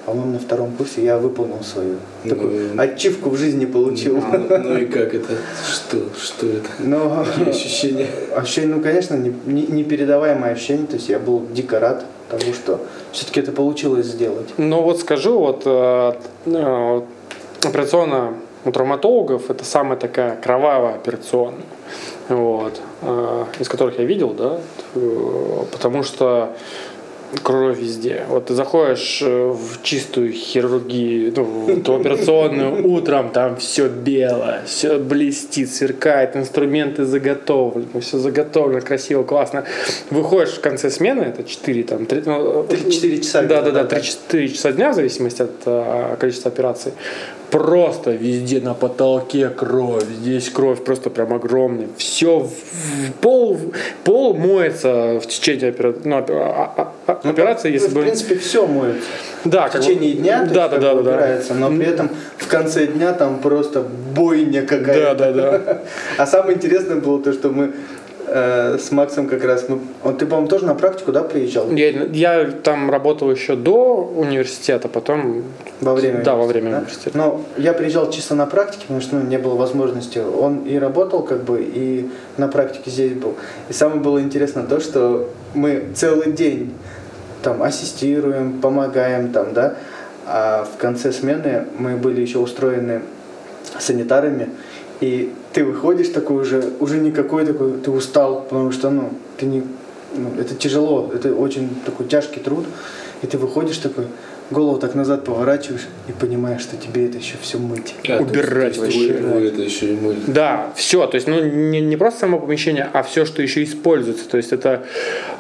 по-моему, на втором курсе я выполнил свою такую Ну, ачивку в жизни получил. Ну, ну и как это? Что? Что это? Но Какие ощущения? Ощущение, ну, конечно, не- не- непередаваемое ощущение. То есть я был дико рад тому, что все-таки это получилось сделать. Ну вот скажу, вот э, э, операционная у травматологов это самая такая кровавая операционная, вот, э, из которых я видел, да, э, потому что кровь везде. Вот ты заходишь э, в чистую хирургию, ну, в ту операционную утром, там все белое, все блестит, сверкает, инструменты заготовлены, все заготовлено, красиво, классно. Выходишь в конце смены, это 4, там, 3, ну, 3-4 часа Да, да, да, да. 3-4 часа дня, в зависимости от количества операций. Просто везде на потолке кровь, здесь кровь просто прям огромная. Все, пол, пол моется в течение опера- ну, а- а- а- операции, если Ну, бы... В принципе, все моется. да, В как бы- течение дня, да, да, да, да, да. убирается, но при этом в конце дня там просто бойня Да, какая-то. да, да. А самое интересное было то, что мы э, с Максом как раз, мы, вот ты, по-моему, тоже на практику, да, приезжал? Я, я там работал еще до университета, потом... Во время Да, во время да? университета. Но я приезжал чисто на практике, потому что ну, не было возможности. Он и работал, как бы, и на практике здесь был. И самое было интересно то, что мы целый день там ассистируем, помогаем там, да, а в конце смены мы были еще устроены санитарами, и ты выходишь такой уже, уже никакой такой, ты устал, потому что, ну, ты не, ну, это тяжело, это очень такой тяжкий труд, и ты выходишь такой, голову так назад поворачиваешь и понимаешь, что тебе это еще все мыть. А, Убирать то есть вообще. Вы, вы это еще и мыли. Да, все, то есть, ну, не, не просто само помещение, а все, что еще используется. То есть это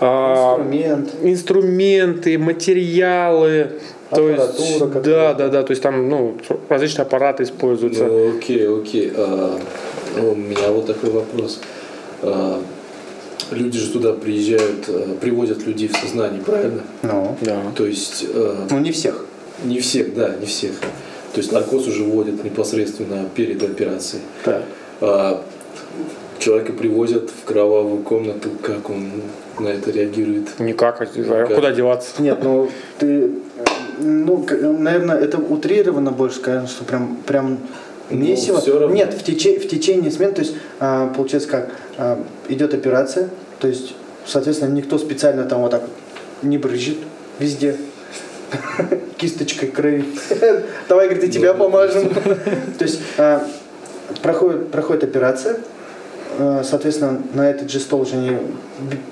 а, Инструмент. инструменты, материалы, то есть, да, да, да, то есть там, ну, различные аппараты используются. Ну, окей, окей. А, ну, у меня вот такой вопрос. А, люди же туда приезжают, а, приводят людей в сознание, правильно? Ну, Да. То есть а, ну не всех. не всех, да, не всех. То есть наркоз уже вводят непосредственно перед операцией. Да. А, человека привозят в кровавую комнату, как он на это реагирует? Никак, а Никак. куда деваться? Нет, ну ты, ну, наверное, это утрированно больше сказано, что прям, прям месиво. равно. Нет, в, тече, в течение смен, то есть а, получается как, а, идет операция, то есть, соответственно, никто специально там вот так не брызжет везде кисточкой крови. Давай, говорит, и тебя Ну, помажем. То есть а, проходит, проходит операция, э, соответственно, на этот же стол уже не,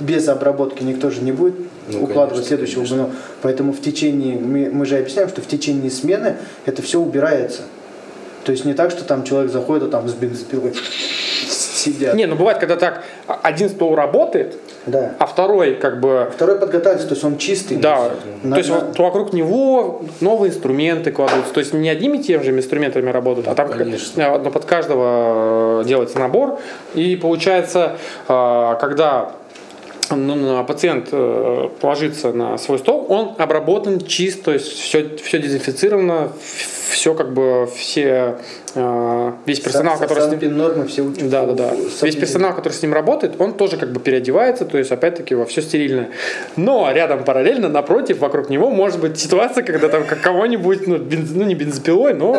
без обработки никто же не будет Ну, укладывать конечно, следующего конечно. Поэтому в течение, мы, мы же объясняем, что в течение смены это все убирается. То есть не так, что там человек заходит, а там с бензопилой сидят. Не, ну бывает, когда так а- один стол работает, Да. а второй как бы Второй подготавливается, то есть он чистый. Да, На- то есть на- вокруг него новые инструменты кладутся. То есть не одними и теми же инструментами работают, а там как- Конечно. э, но под каждого э, делается набор. И получается, э, когда пациент э, ложится на свой стол, он обработан чисто, то есть все, все дезинфицировано, все как бы все э, весь персонал, который с ним санпин-нормы все учат. да, да, да. Весь персонал, который с ним работает, он тоже как бы переодевается, то есть опять-таки во все стерильное. Но рядом параллельно, напротив, вокруг него может быть ситуация, когда там как кого-нибудь, ну, бенз- ну, не бензопилой, но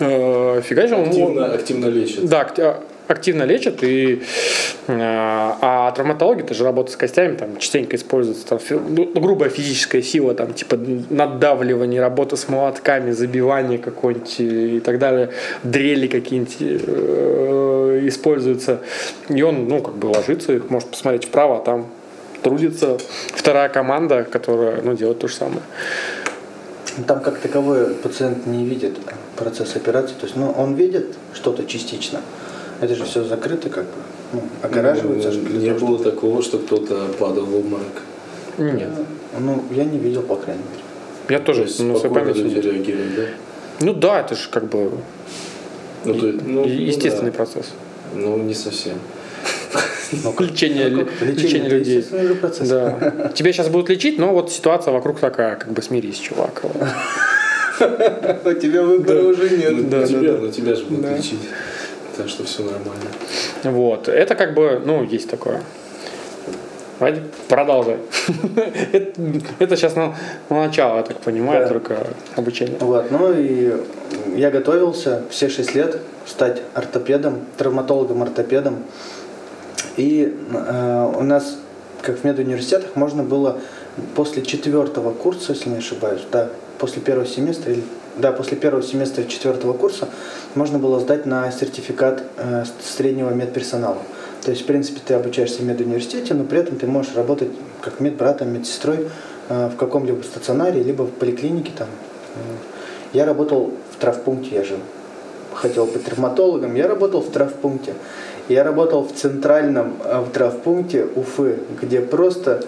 э, фига же он- Активно, активно лечат. да, а- активно лечат, и, э, а травматология, это же работа с костями, там частенько используется там, фи- ну, грубая физическая сила, там, типа надавливание, работа с молотками, забивание какое-нибудь и так далее, дрели какие-нибудь э, используются, и он, ну, как бы ложится, и может посмотреть вправо, а там трудится вторая команда, которая, ну, делает то же самое. Там как таковой пациент не видит процесс операции, то есть ну, он видит что-то частично. Это же все закрыто, как бы, ну, огораживается. же для Не того, было такого, что кто-то падал в обморок. Нет. чтобы- Ну, я не видел, по крайней мере. Я То тоже, есть ну, спокойно люди реагируют, да? Ну да, это же как бы Ну, то, есть, ну, е- ну естественный да. процесс. Ну, не совсем. Лечение, Ну, как это? лечение это людей. Да. Тебя сейчас будут лечить, но вот ситуация вокруг такая, как бы смирись, чувак. У тебя выбора уже Ну, нет. да, тебя, ну, тебя же будут лечить. Так что все нормально. Вот. Это как бы, ну, есть такое. Вадик, продолжай. Это, это сейчас на, на начало, я так понимаю, Да. только обучение. Вот, ну и я готовился все шесть лет стать ортопедом, травматологом-ортопедом. И э, у нас, как в медуниверситетах, можно было после четвертого курса, если не ошибаюсь, да, после первого семестра, или, да, после первого семестра четвертого курса можно было сдать на сертификат э, среднего медперсонала. То есть, в принципе, ты обучаешься в медуниверситете, но при этом ты можешь работать как медбратом, медсестрой э, в каком-либо стационаре, либо в поликлинике там. Э, Я работал в травпункте, я же хотел быть травматологом, я работал в травпункте. Я работал в центральном э, в травпункте Уфы, где просто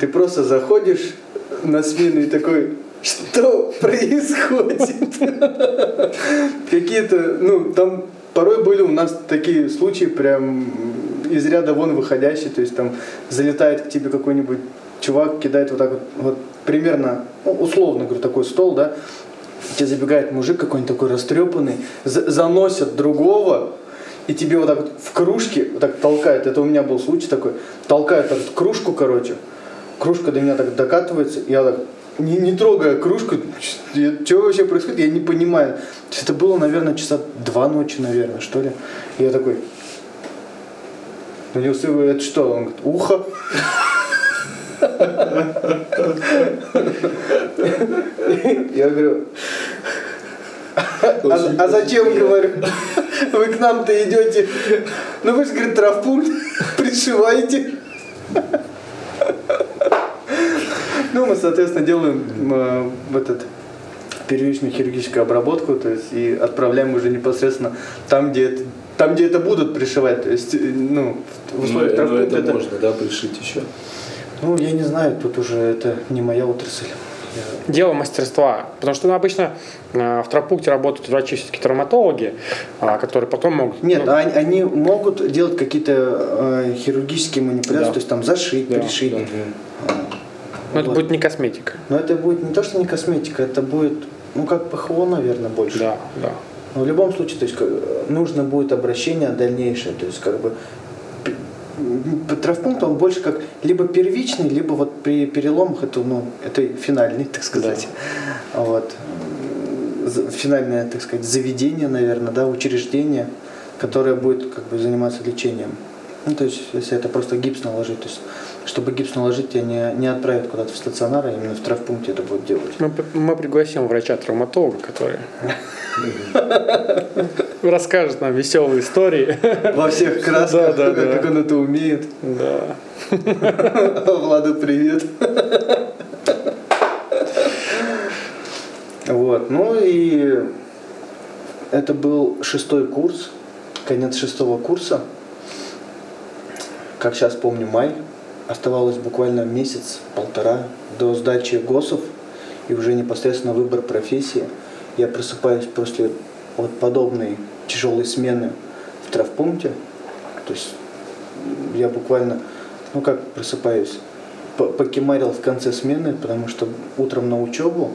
ты просто заходишь на смену и такой, что происходит? Какие-то, ну, там порой были у нас такие случаи прям из ряда вон выходящие, то есть там залетает к тебе какой-нибудь чувак, кидает вот так вот, вот примерно, ну, условно говорю, такой стол, да, тебе забегает мужик какой-нибудь такой растрепанный, за- заносят другого, и тебе вот так вот в кружке вот так толкают, это у меня был случай такой, толкают так вот кружку, короче, кружка до меня так докатывается, я так, не, не трогая кружку, что вообще происходит, я не понимаю. То есть это было, наверное, часа два ночи, наверное, что ли. И я такой, на него говорю, это что? Он говорит, ухо. Я говорю, а, а зачем, говорю, вы к нам-то идете? Ну вы же, говорит, травпункт пришиваете. Ну, мы, соответственно, делаем э, этот первичную хирургическую обработку, то есть и отправляем уже непосредственно там, где это, там, где это будут пришивать, то есть, э, ну, в Ну, условиях ну, травмпункта это можно, да, пришить еще. Ну, я не знаю, тут уже это не моя отрасль. Я- Дело мастерства. Потому что ну, обычно э, в травмпункте работают врачи все-таки травматологи, а, которые потом могут... Нет, ну, они, они могут делать какие-то э, хирургические манипуляции, Да. то есть там зашить, Да, пришить. Мгм. А, ну, это вот. будет не косметика. Но это будет не то, что не косметика, это будет, ну, как ПХО, наверное, больше. Да, да. Но в любом случае, то есть нужно будет обращение дальнейшее, то есть как бы травмпункт он больше как либо первичный, либо вот при переломах это ну это финальный, так сказать, вот М, з- финальное, так сказать, заведение, наверное, да, учреждение, которое будет как бы заниматься лечением. Ну то есть если это просто гипс наложить, то есть чтобы гипс наложить, тебя не, не отправят куда-то в стационар, а именно в травмпункте это будет делать. Мы, мы пригласим врача-травматолога, который расскажет нам веселые истории. Во всех красках, Да, да, да. как он это умеет. Да. Влада, привет. Вот, ну и это был шестой курс, конец шестого курса. Как сейчас помню, май. Оставалось буквально месяц-полтора до сдачи ГОСов и уже непосредственно выбор профессии. Я просыпаюсь после вот подобной тяжелой смены в травпункте. То есть я буквально, ну как просыпаюсь, по- покемарил в конце смены, потому что утром на учебу,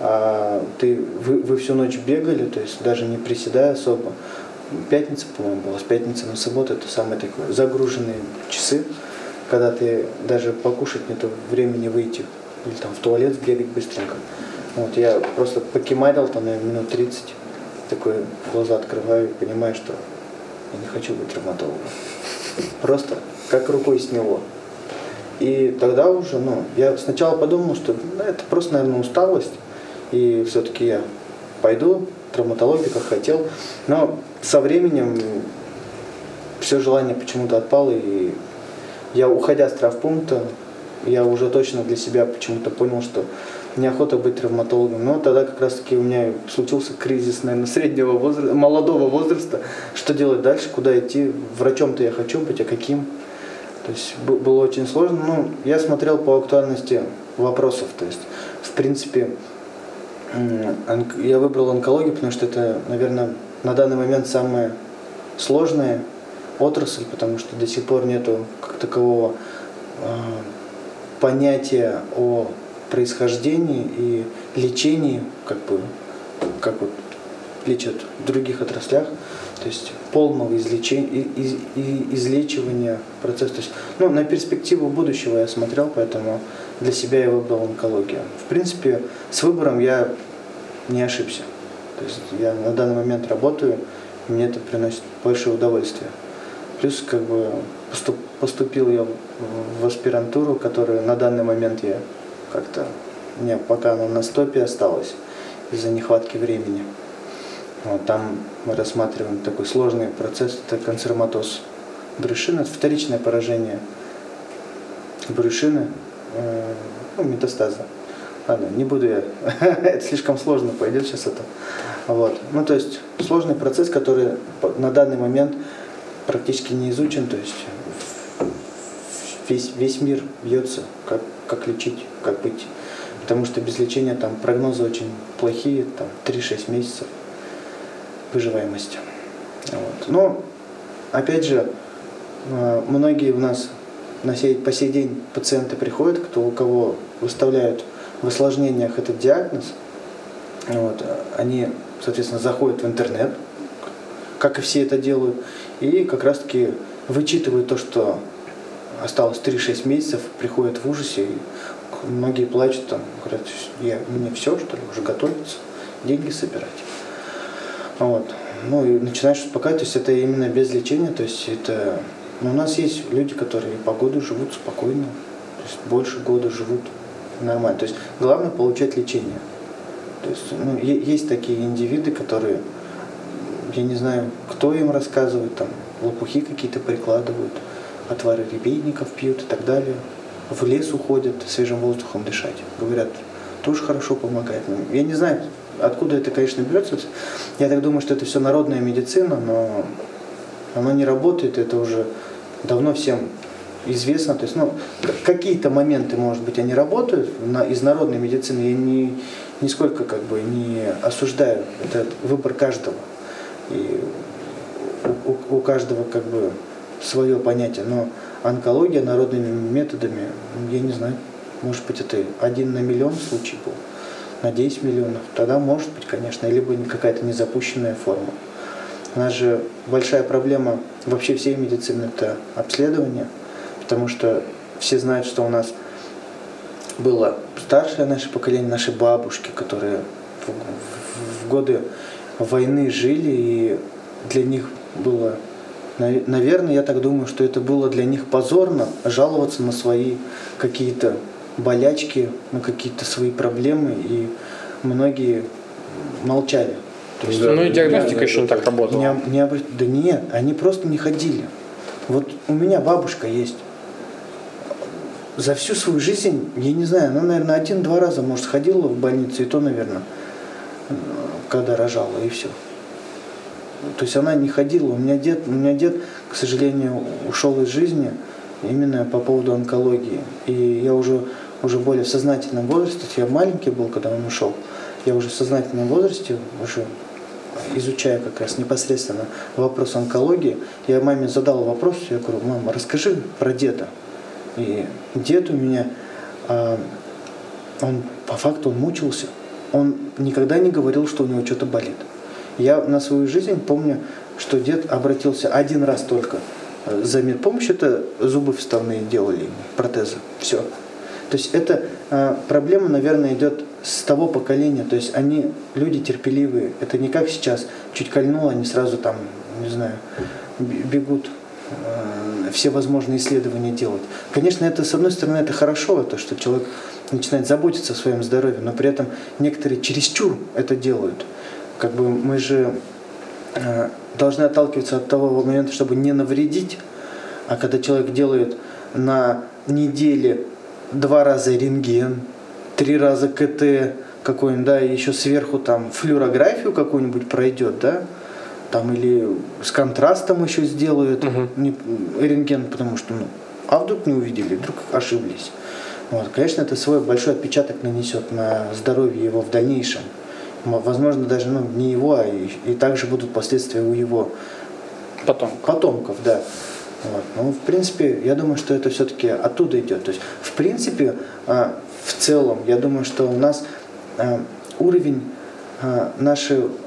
а ты, вы, вы всю ночь бегали, то есть даже не приседая особо. Пятница, по-моему, была, с пятницы на субботу, это самые такие загруженные часы, когда ты даже покушать нету времени выйти, или там в туалет сбегать быстренько. Вот я просто покемарил там, наверное, минут 30, такой глаза открываю и понимаю, что я не хочу быть травматологом. Просто как рукой сняло. И тогда уже, ну, я сначала подумал, что ну, это просто, наверное, усталость. И все-таки я пойду травматологию, как хотел. Но со временем все желание почему-то отпало. И я, уходя с травпункта, я уже точно для себя почему-то понял, что неохота быть травматологом. Но тогда как раз-таки у меня случился кризис, наверное, среднего возраста, молодого возраста. Что делать дальше, куда идти? Врачом-то я хочу быть, а каким? То есть было очень сложно. Ну, я смотрел по актуальности вопросов. То есть, в принципе, я выбрал онкологию, потому что это, наверное, на данный момент самая сложная отрасль, потому что до сих пор нету как такового а, понятия о происхождении и лечении, как бы, как вот лечат в других отраслях, то есть полного излечения, из, излечивания процесса. То есть, ну, на перспективу будущего я смотрел, поэтому для себя я выбрал онкологию. В принципе, с выбором я не ошибся. То есть я на данный момент работаю, и мне это приносит большое удовольствие. Плюс как бы поступ- поступил я в- аспирантуру, которую на данный момент я как-то, мне пока она на стопе осталась из-за нехватки времени. Вот, там мы рассматриваем такой сложный процесс, это консерватоз брюшины, вторичное поражение брюшины, э, ну, метастазы. Ладно, не буду я, это слишком сложно пойдет сейчас это. Вот. Ну, то есть сложный процесс, который на данный момент практически не изучен, то есть весь, весь мир бьется, как, как лечить, как быть. Потому что без лечения там прогнозы очень плохие, там 3-6 месяцев выживаемости. Вот. Но, опять же, э, многие у нас на сей, по сей день пациенты приходят, кто, у кого выставляют в осложнениях этот диагноз, вот, они, соответственно, заходят в интернет, как и все это делают, и как раз-таки вычитывают то, что осталось 3-6 месяцев, приходят в ужасе, и многие плачут, там, говорят, я, мне все, что ли, уже готовиться, деньги собирать. Вот. Ну и начинаешь успокаивать, то есть это именно без лечения, то есть это... Ну, у нас есть люди, которые по году живут спокойно, то есть больше года живут нормально. То есть главное получать лечение. То есть ну, есть такие индивиды, которые, я не знаю, кто им рассказывает, там, лопухи какие-то прикладывают, отвары рябейников пьют и так далее. в лес уходят свежим воздухом дышать. Говорят, тоже хорошо помогает. Я не знаю, откуда это, конечно, берется. Я так думаю, что это все народная медицина, но оно не работает, это уже давно всем известно. То есть, ну, какие-то моменты, может быть, они работают на, из народной медицины. Я не, нисколько как бы не осуждаю. Это выбор каждого. И у, у- каждого как бы свое понятие. Но онкология народными методами, я не знаю, может быть, это один на миллион случай был, на 10 миллионов. Тогда может быть, конечно, либо какая-то незапущенная форма. У нас же большая проблема вообще всей медицины – это обследование, потому что все знают, что у нас было старшее наше поколение, наши бабушки, которые в, в- в годы войны жили, и для них было, нав- наверное, я так думаю, что это было для них позорно жаловаться на свои какие-то болячки, на какие-то свои проблемы, и многие молчали. То есть, Да, ну и диагностика да, еще не так работала. Не, не обра- Да нет, они просто не ходили. Вот у меня бабушка есть. За всю свою жизнь, я не знаю, она, наверное, один-два раза, может, ходила в больницу, и то, наверное, когда рожала, и все. То есть она не ходила. У меня дед, у меня дед, к сожалению, ушел из жизни именно по поводу онкологии. И я уже, уже более сознательном возрасте, я маленький был, когда он ушел, я уже в сознательном возрасте, уже изучая как раз непосредственно вопрос онкологии, я маме задал вопрос, я говорю, мама, расскажи про деда. И дед у меня, а, он по факту он мучился. Он никогда не говорил, что у него что-то болит. Я на свою жизнь помню, что дед обратился один раз только э, за медпомощью, это зубы вставные делали, протезы, все. То есть эта э, проблема, наверное, идет с того поколения, то есть они люди терпеливые, это не как сейчас, чуть кольнуло, они сразу там, не знаю, бегут э, все возможные исследования делать. Конечно, это, с одной стороны, это хорошо, то, что человек начинает заботиться о своем здоровье, но при этом некоторые чересчур это делают. Как бы мы же э, должны отталкиваться от того момента, чтобы не навредить, а когда человек делает на неделе два раза рентген, три раза КТ какой-нибудь, да, и еще сверху там флюорографию какую-нибудь пройдет, да, там или с контрастом еще сделают не- рентген, потому что, ну, а вдруг не увидели, вдруг ошиблись. Вот, конечно, это свой большой отпечаток нанесет на здоровье его в дальнейшем. Возможно, даже ну, не его, а и, и также будут последствия у его Потом. потомков, да. Вот. Ну, в принципе, я думаю, что это все-таки оттуда идет. То есть, в принципе, а, в целом, я думаю, что у нас а, уровень а,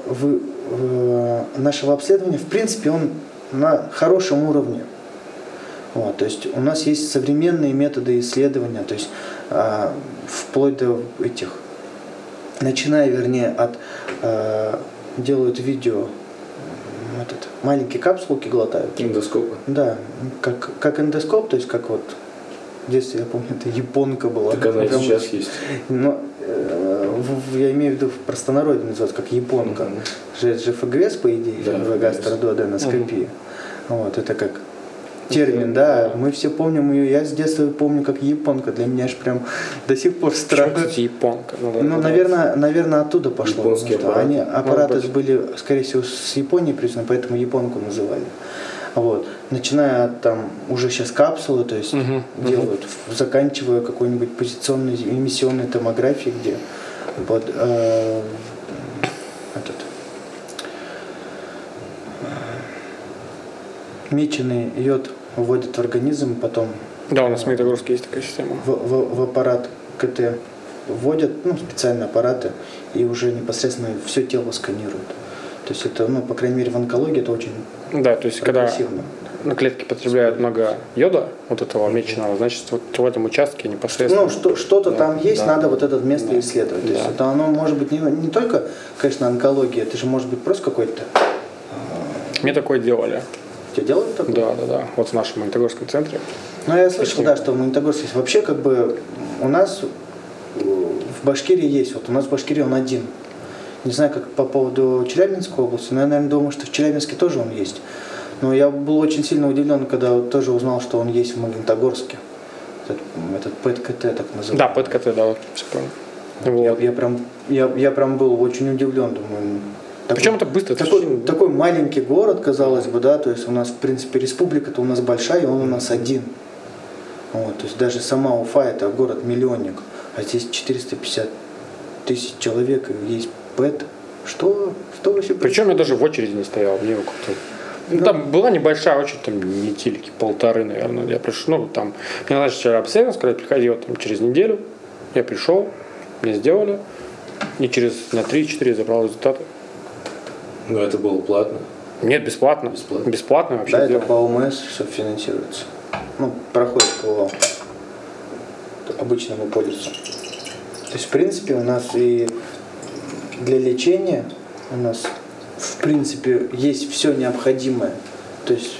вы- э, нашего обследования, в принципе, он на хорошем уровне. Вот, то есть у нас есть современные методы исследования, то есть а, вплоть до этих, начиная, вернее, от а, делают видео, м, этот, маленькие капсулки глотают. Эндоскопы. Да, как, как эндоскоп, то есть как вот в детстве, я помню, это японка была. Так она и Прям сейчас есть. Но э, в- я имею в виду в простонародье называется как японка. Же, это же ФГС, по идее, Да, в ФГС. гастродуоденоскопия. Вот, это как термин, да, мы все помним ее, я с детства помню как японка, для меня аж прям до сих пор странно. кстати, японка? Ну, наверное, наверное, оттуда пошло. Японские что аппараты. Они аппараты были, скорее всего, с Японии признаны, поэтому японку называли. Вот. Начиная от там уже сейчас капсулы, то есть Мгм, делают, заканчивая какой-нибудь позиционной эмиссионной томографией, где под э, этот э, меченый йод вводят в организм, потом Да, у нас в Магнитогорске есть такая система. в, в- в аппарат КТ вводят, ну, специальные аппараты, и уже непосредственно все тело сканируют. То есть это, ну, по крайней мере, в онкологии это очень Да, то есть когда на клетке потребляют много йода, вот этого меченого, значит, вот в этом участке непосредственно. Ну, что, что-то Да, там есть, да. надо вот это место Да. исследовать. То есть Да. это оно может быть не, не только, конечно, онкология, это же может быть просто какой-то... Мне такое делали. Тебе делают такое? Да, да, да. Вот в нашем Магнитогорском центре. Ну, я слышал, да, что в Магнитогорске есть. Вообще, как бы, у нас в Башкирии есть. Вот у нас в Башкирии он один. Не знаю, как по поводу Челябинской области, но я, наверное, думаю, что в Челябинске тоже он есть. Но я был очень сильно удивлен, когда вот тоже узнал, что он есть в Магнитогорске. Этот, этот ПЭТ-КТ так называемый. Да, ПЭТ-КТ, да, вот, все понял. Вот. Я, я прям, я, я прям был очень удивлен, думаю. Такой- Причем это быстро, это такой, очень- такой маленький город, казалось бы, да, то есть у нас, в принципе, республика-то у нас большая, и он у нас один. Вот, то есть даже сама Уфа это город-миллионник, а здесь 450 тысяч человек, и есть ПЭТ. Что? Что вообще Причем я даже в очереди не стоял, мне его как-то... Ну, там была небольшая очередь, там недельки, полторы, наверное. Я пришел, ну, там, мне назначили вчера обследование, сказали, приходи вот там через неделю. Я пришел, мне сделали, и через на 3-4 забрал результаты. Но это было платно. Нет, бесплатно. Бесплатно. Бесплатно вообще Да, это сделали. по ОМС все финансируется. Ну, проходит по обычному полису. То есть, в принципе, у нас и для лечения у нас, в принципе, есть все необходимое. То есть,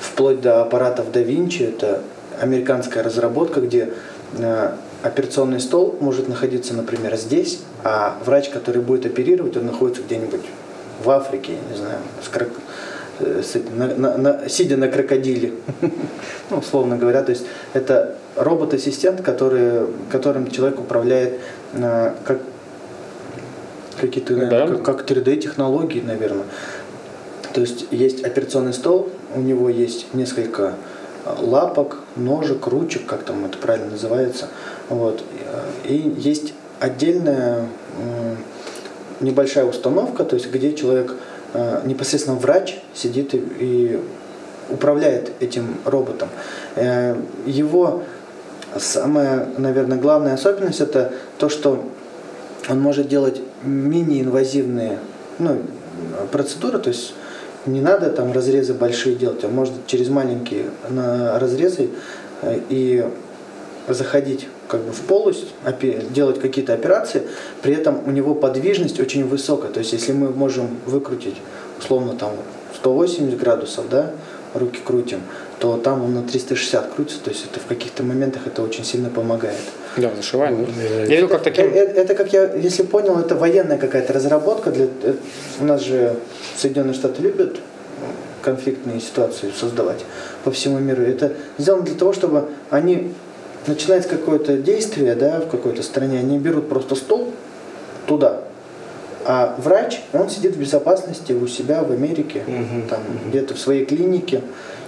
вплоть до аппаратов да Винчи, это американская разработка, где э, операционный стол может находиться, например, здесь, а врач, который будет оперировать, он находится где-нибудь в Африке, не знаю, с крок- э, с на- на- на- сидя на крокодиле, ну, условно говоря. То есть это робот-ассистент, который, которым человек управляет э, как какие-то Да. как, как 3D-технологии, наверное. То есть есть операционный стол, у него есть несколько э, лапок, ножек, ручек, как там это правильно называется. Вот. Э, И есть отдельная м, небольшая установка, то есть где человек, э, непосредственно врач, сидит и, управляет этим роботом. Э, Его самая, наверное, главная особенность это то, что он может делать мини-инвазивные ну, процедуры, то есть не надо там разрезы большие делать, а может через маленькие на разрезы э, и заходить как бы в полость, делать какие-то операции, при этом у него подвижность очень высокая. То есть если мы можем выкрутить условно там 180 градусов, да, руки крутим, то там он на 360 крутится, то есть это в каких-то моментах это очень сильно помогает. Да, зашивание. Ну, Я видел, как таким... э, Это, как я, если понял, это военная какая-то разработка. Для, э, у нас же Соединенные Штаты любят конфликтные ситуации создавать по всему миру. Это сделано для того, чтобы они начинают какое-то действие, да, в какой-то стране, они берут просто стол туда, а врач, он сидит в безопасности у себя в Америке, Мгм. там где-то в своей клинике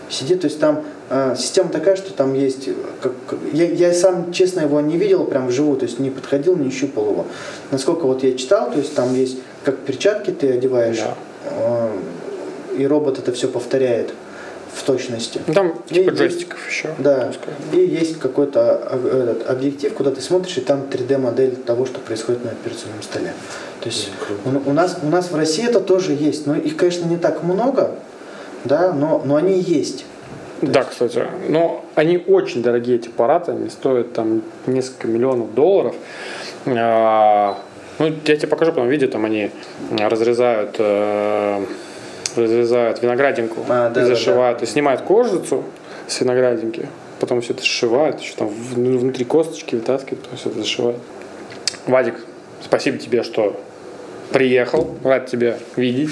сидит, то есть там э, система такая, что там есть, как- я, я сам, честно, его не видел прям вживую, то есть не подходил, не щупал его. Насколько вот я читал, то есть там есть, как перчатки ты одеваешь, Да. э, и робот это все повторяет в точности. Ну, Там И типа есть- джойстиков еще. Да, и есть какой-то а, этот, объектив, куда ты смотришь, и там 3D-модель того, что происходит на операционном столе. То есть у, у нас, у нас в России это тоже есть, но их, конечно, не так много, да, но, но они есть. Да, кстати. Но они очень дорогие, эти аппараты. Они стоят там несколько миллионов долларов. А, Ну, я тебе покажу потом видео, там они разрезают, э, разрезают виноградинку А, да, и да, зашивают. да. То есть снимают кожицу с виноградинки, потом все это сшивают, еще там ну, внутри косточки вытаскивают, потом все это зашивают. Вадик, спасибо тебе, что приехал, рад тебя видеть,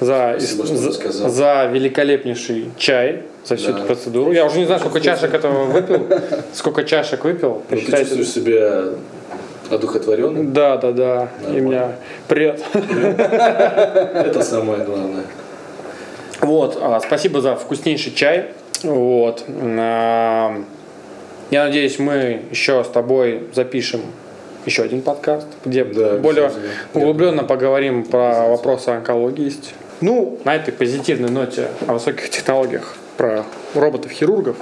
за, Спасибо, за, за великолепнейший чай, за всю Да. эту процедуру. Я уже не знаю, сколько чашек этого выпил, сколько чашек выпил. Ну, ты чувствуешь себя одухотворенным? Да, да, да. И меня привет. Это самое главное. Вот, а, спасибо за вкуснейший чай. Вот. а, Я надеюсь, мы еще с тобой запишем еще один подкаст, где Да, более углубленно поговорим про вопросы онкологии. Ну, на этой позитивной ноте о высоких технологиях про роботов-хирургов.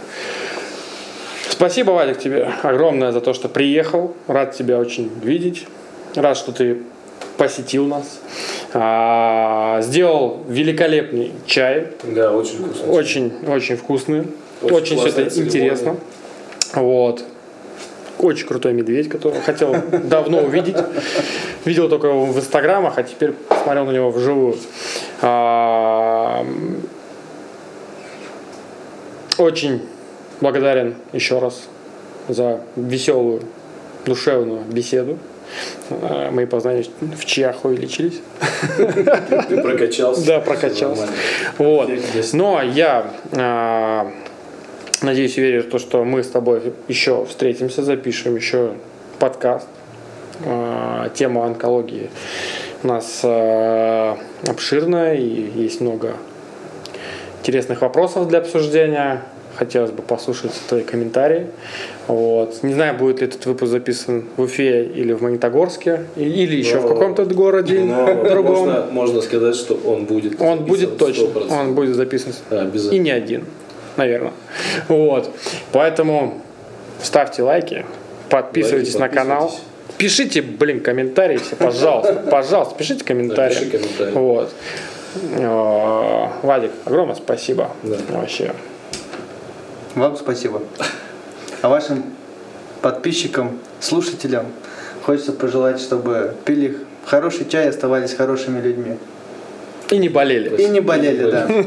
Спасибо, Вадик, тебе огромное за то, что приехал. Рад тебя очень видеть. Рад, что ты посетил нас. А, сделал великолепный чай. Да, очень вкусно. Очень, очень вкусный. Очень Очень, все это церемония. интересно. Вот. Очень крутой медведь, которого хотел давно увидеть. Видел только его в инстаграмах, а теперь посмотрел на него вживую. А, Очень благодарен еще раз за веселую, душевную беседу. А, Мы познались в Чехове лечились. Ты прокачался. Да, прокачался. Вот. Эффект есть. Но я а, Надеюсь и верю в то, что мы с тобой еще встретимся, запишем еще подкаст. А, Тема онкологии у нас а, обширная и есть много интересных вопросов для обсуждения. Хотелось бы послушать твои комментарии. Вот. Не знаю, будет ли этот выпуск записан в Уфе или в Магнитогорске, или еще в Но- каком-то городе Но другом. можно, можно сказать, что он будет Он будет точно, 100%. он будет записан Да, и обязательно. не один, наверное. Вот. Поэтому ставьте лайки, подписывайтесь Лайки, на канал. Пишите, блин, комментарии все, пожалуйста. Пожалуйста, пишите комментарии. Да, пиши комментарии. Вот. Э, Вадик, огромное спасибо. Да. Вообще. Вам спасибо. А вашим подписчикам, слушателям хочется пожелать, чтобы пили хороший чай, оставались хорошими людьми. И не болели. И не болели, да.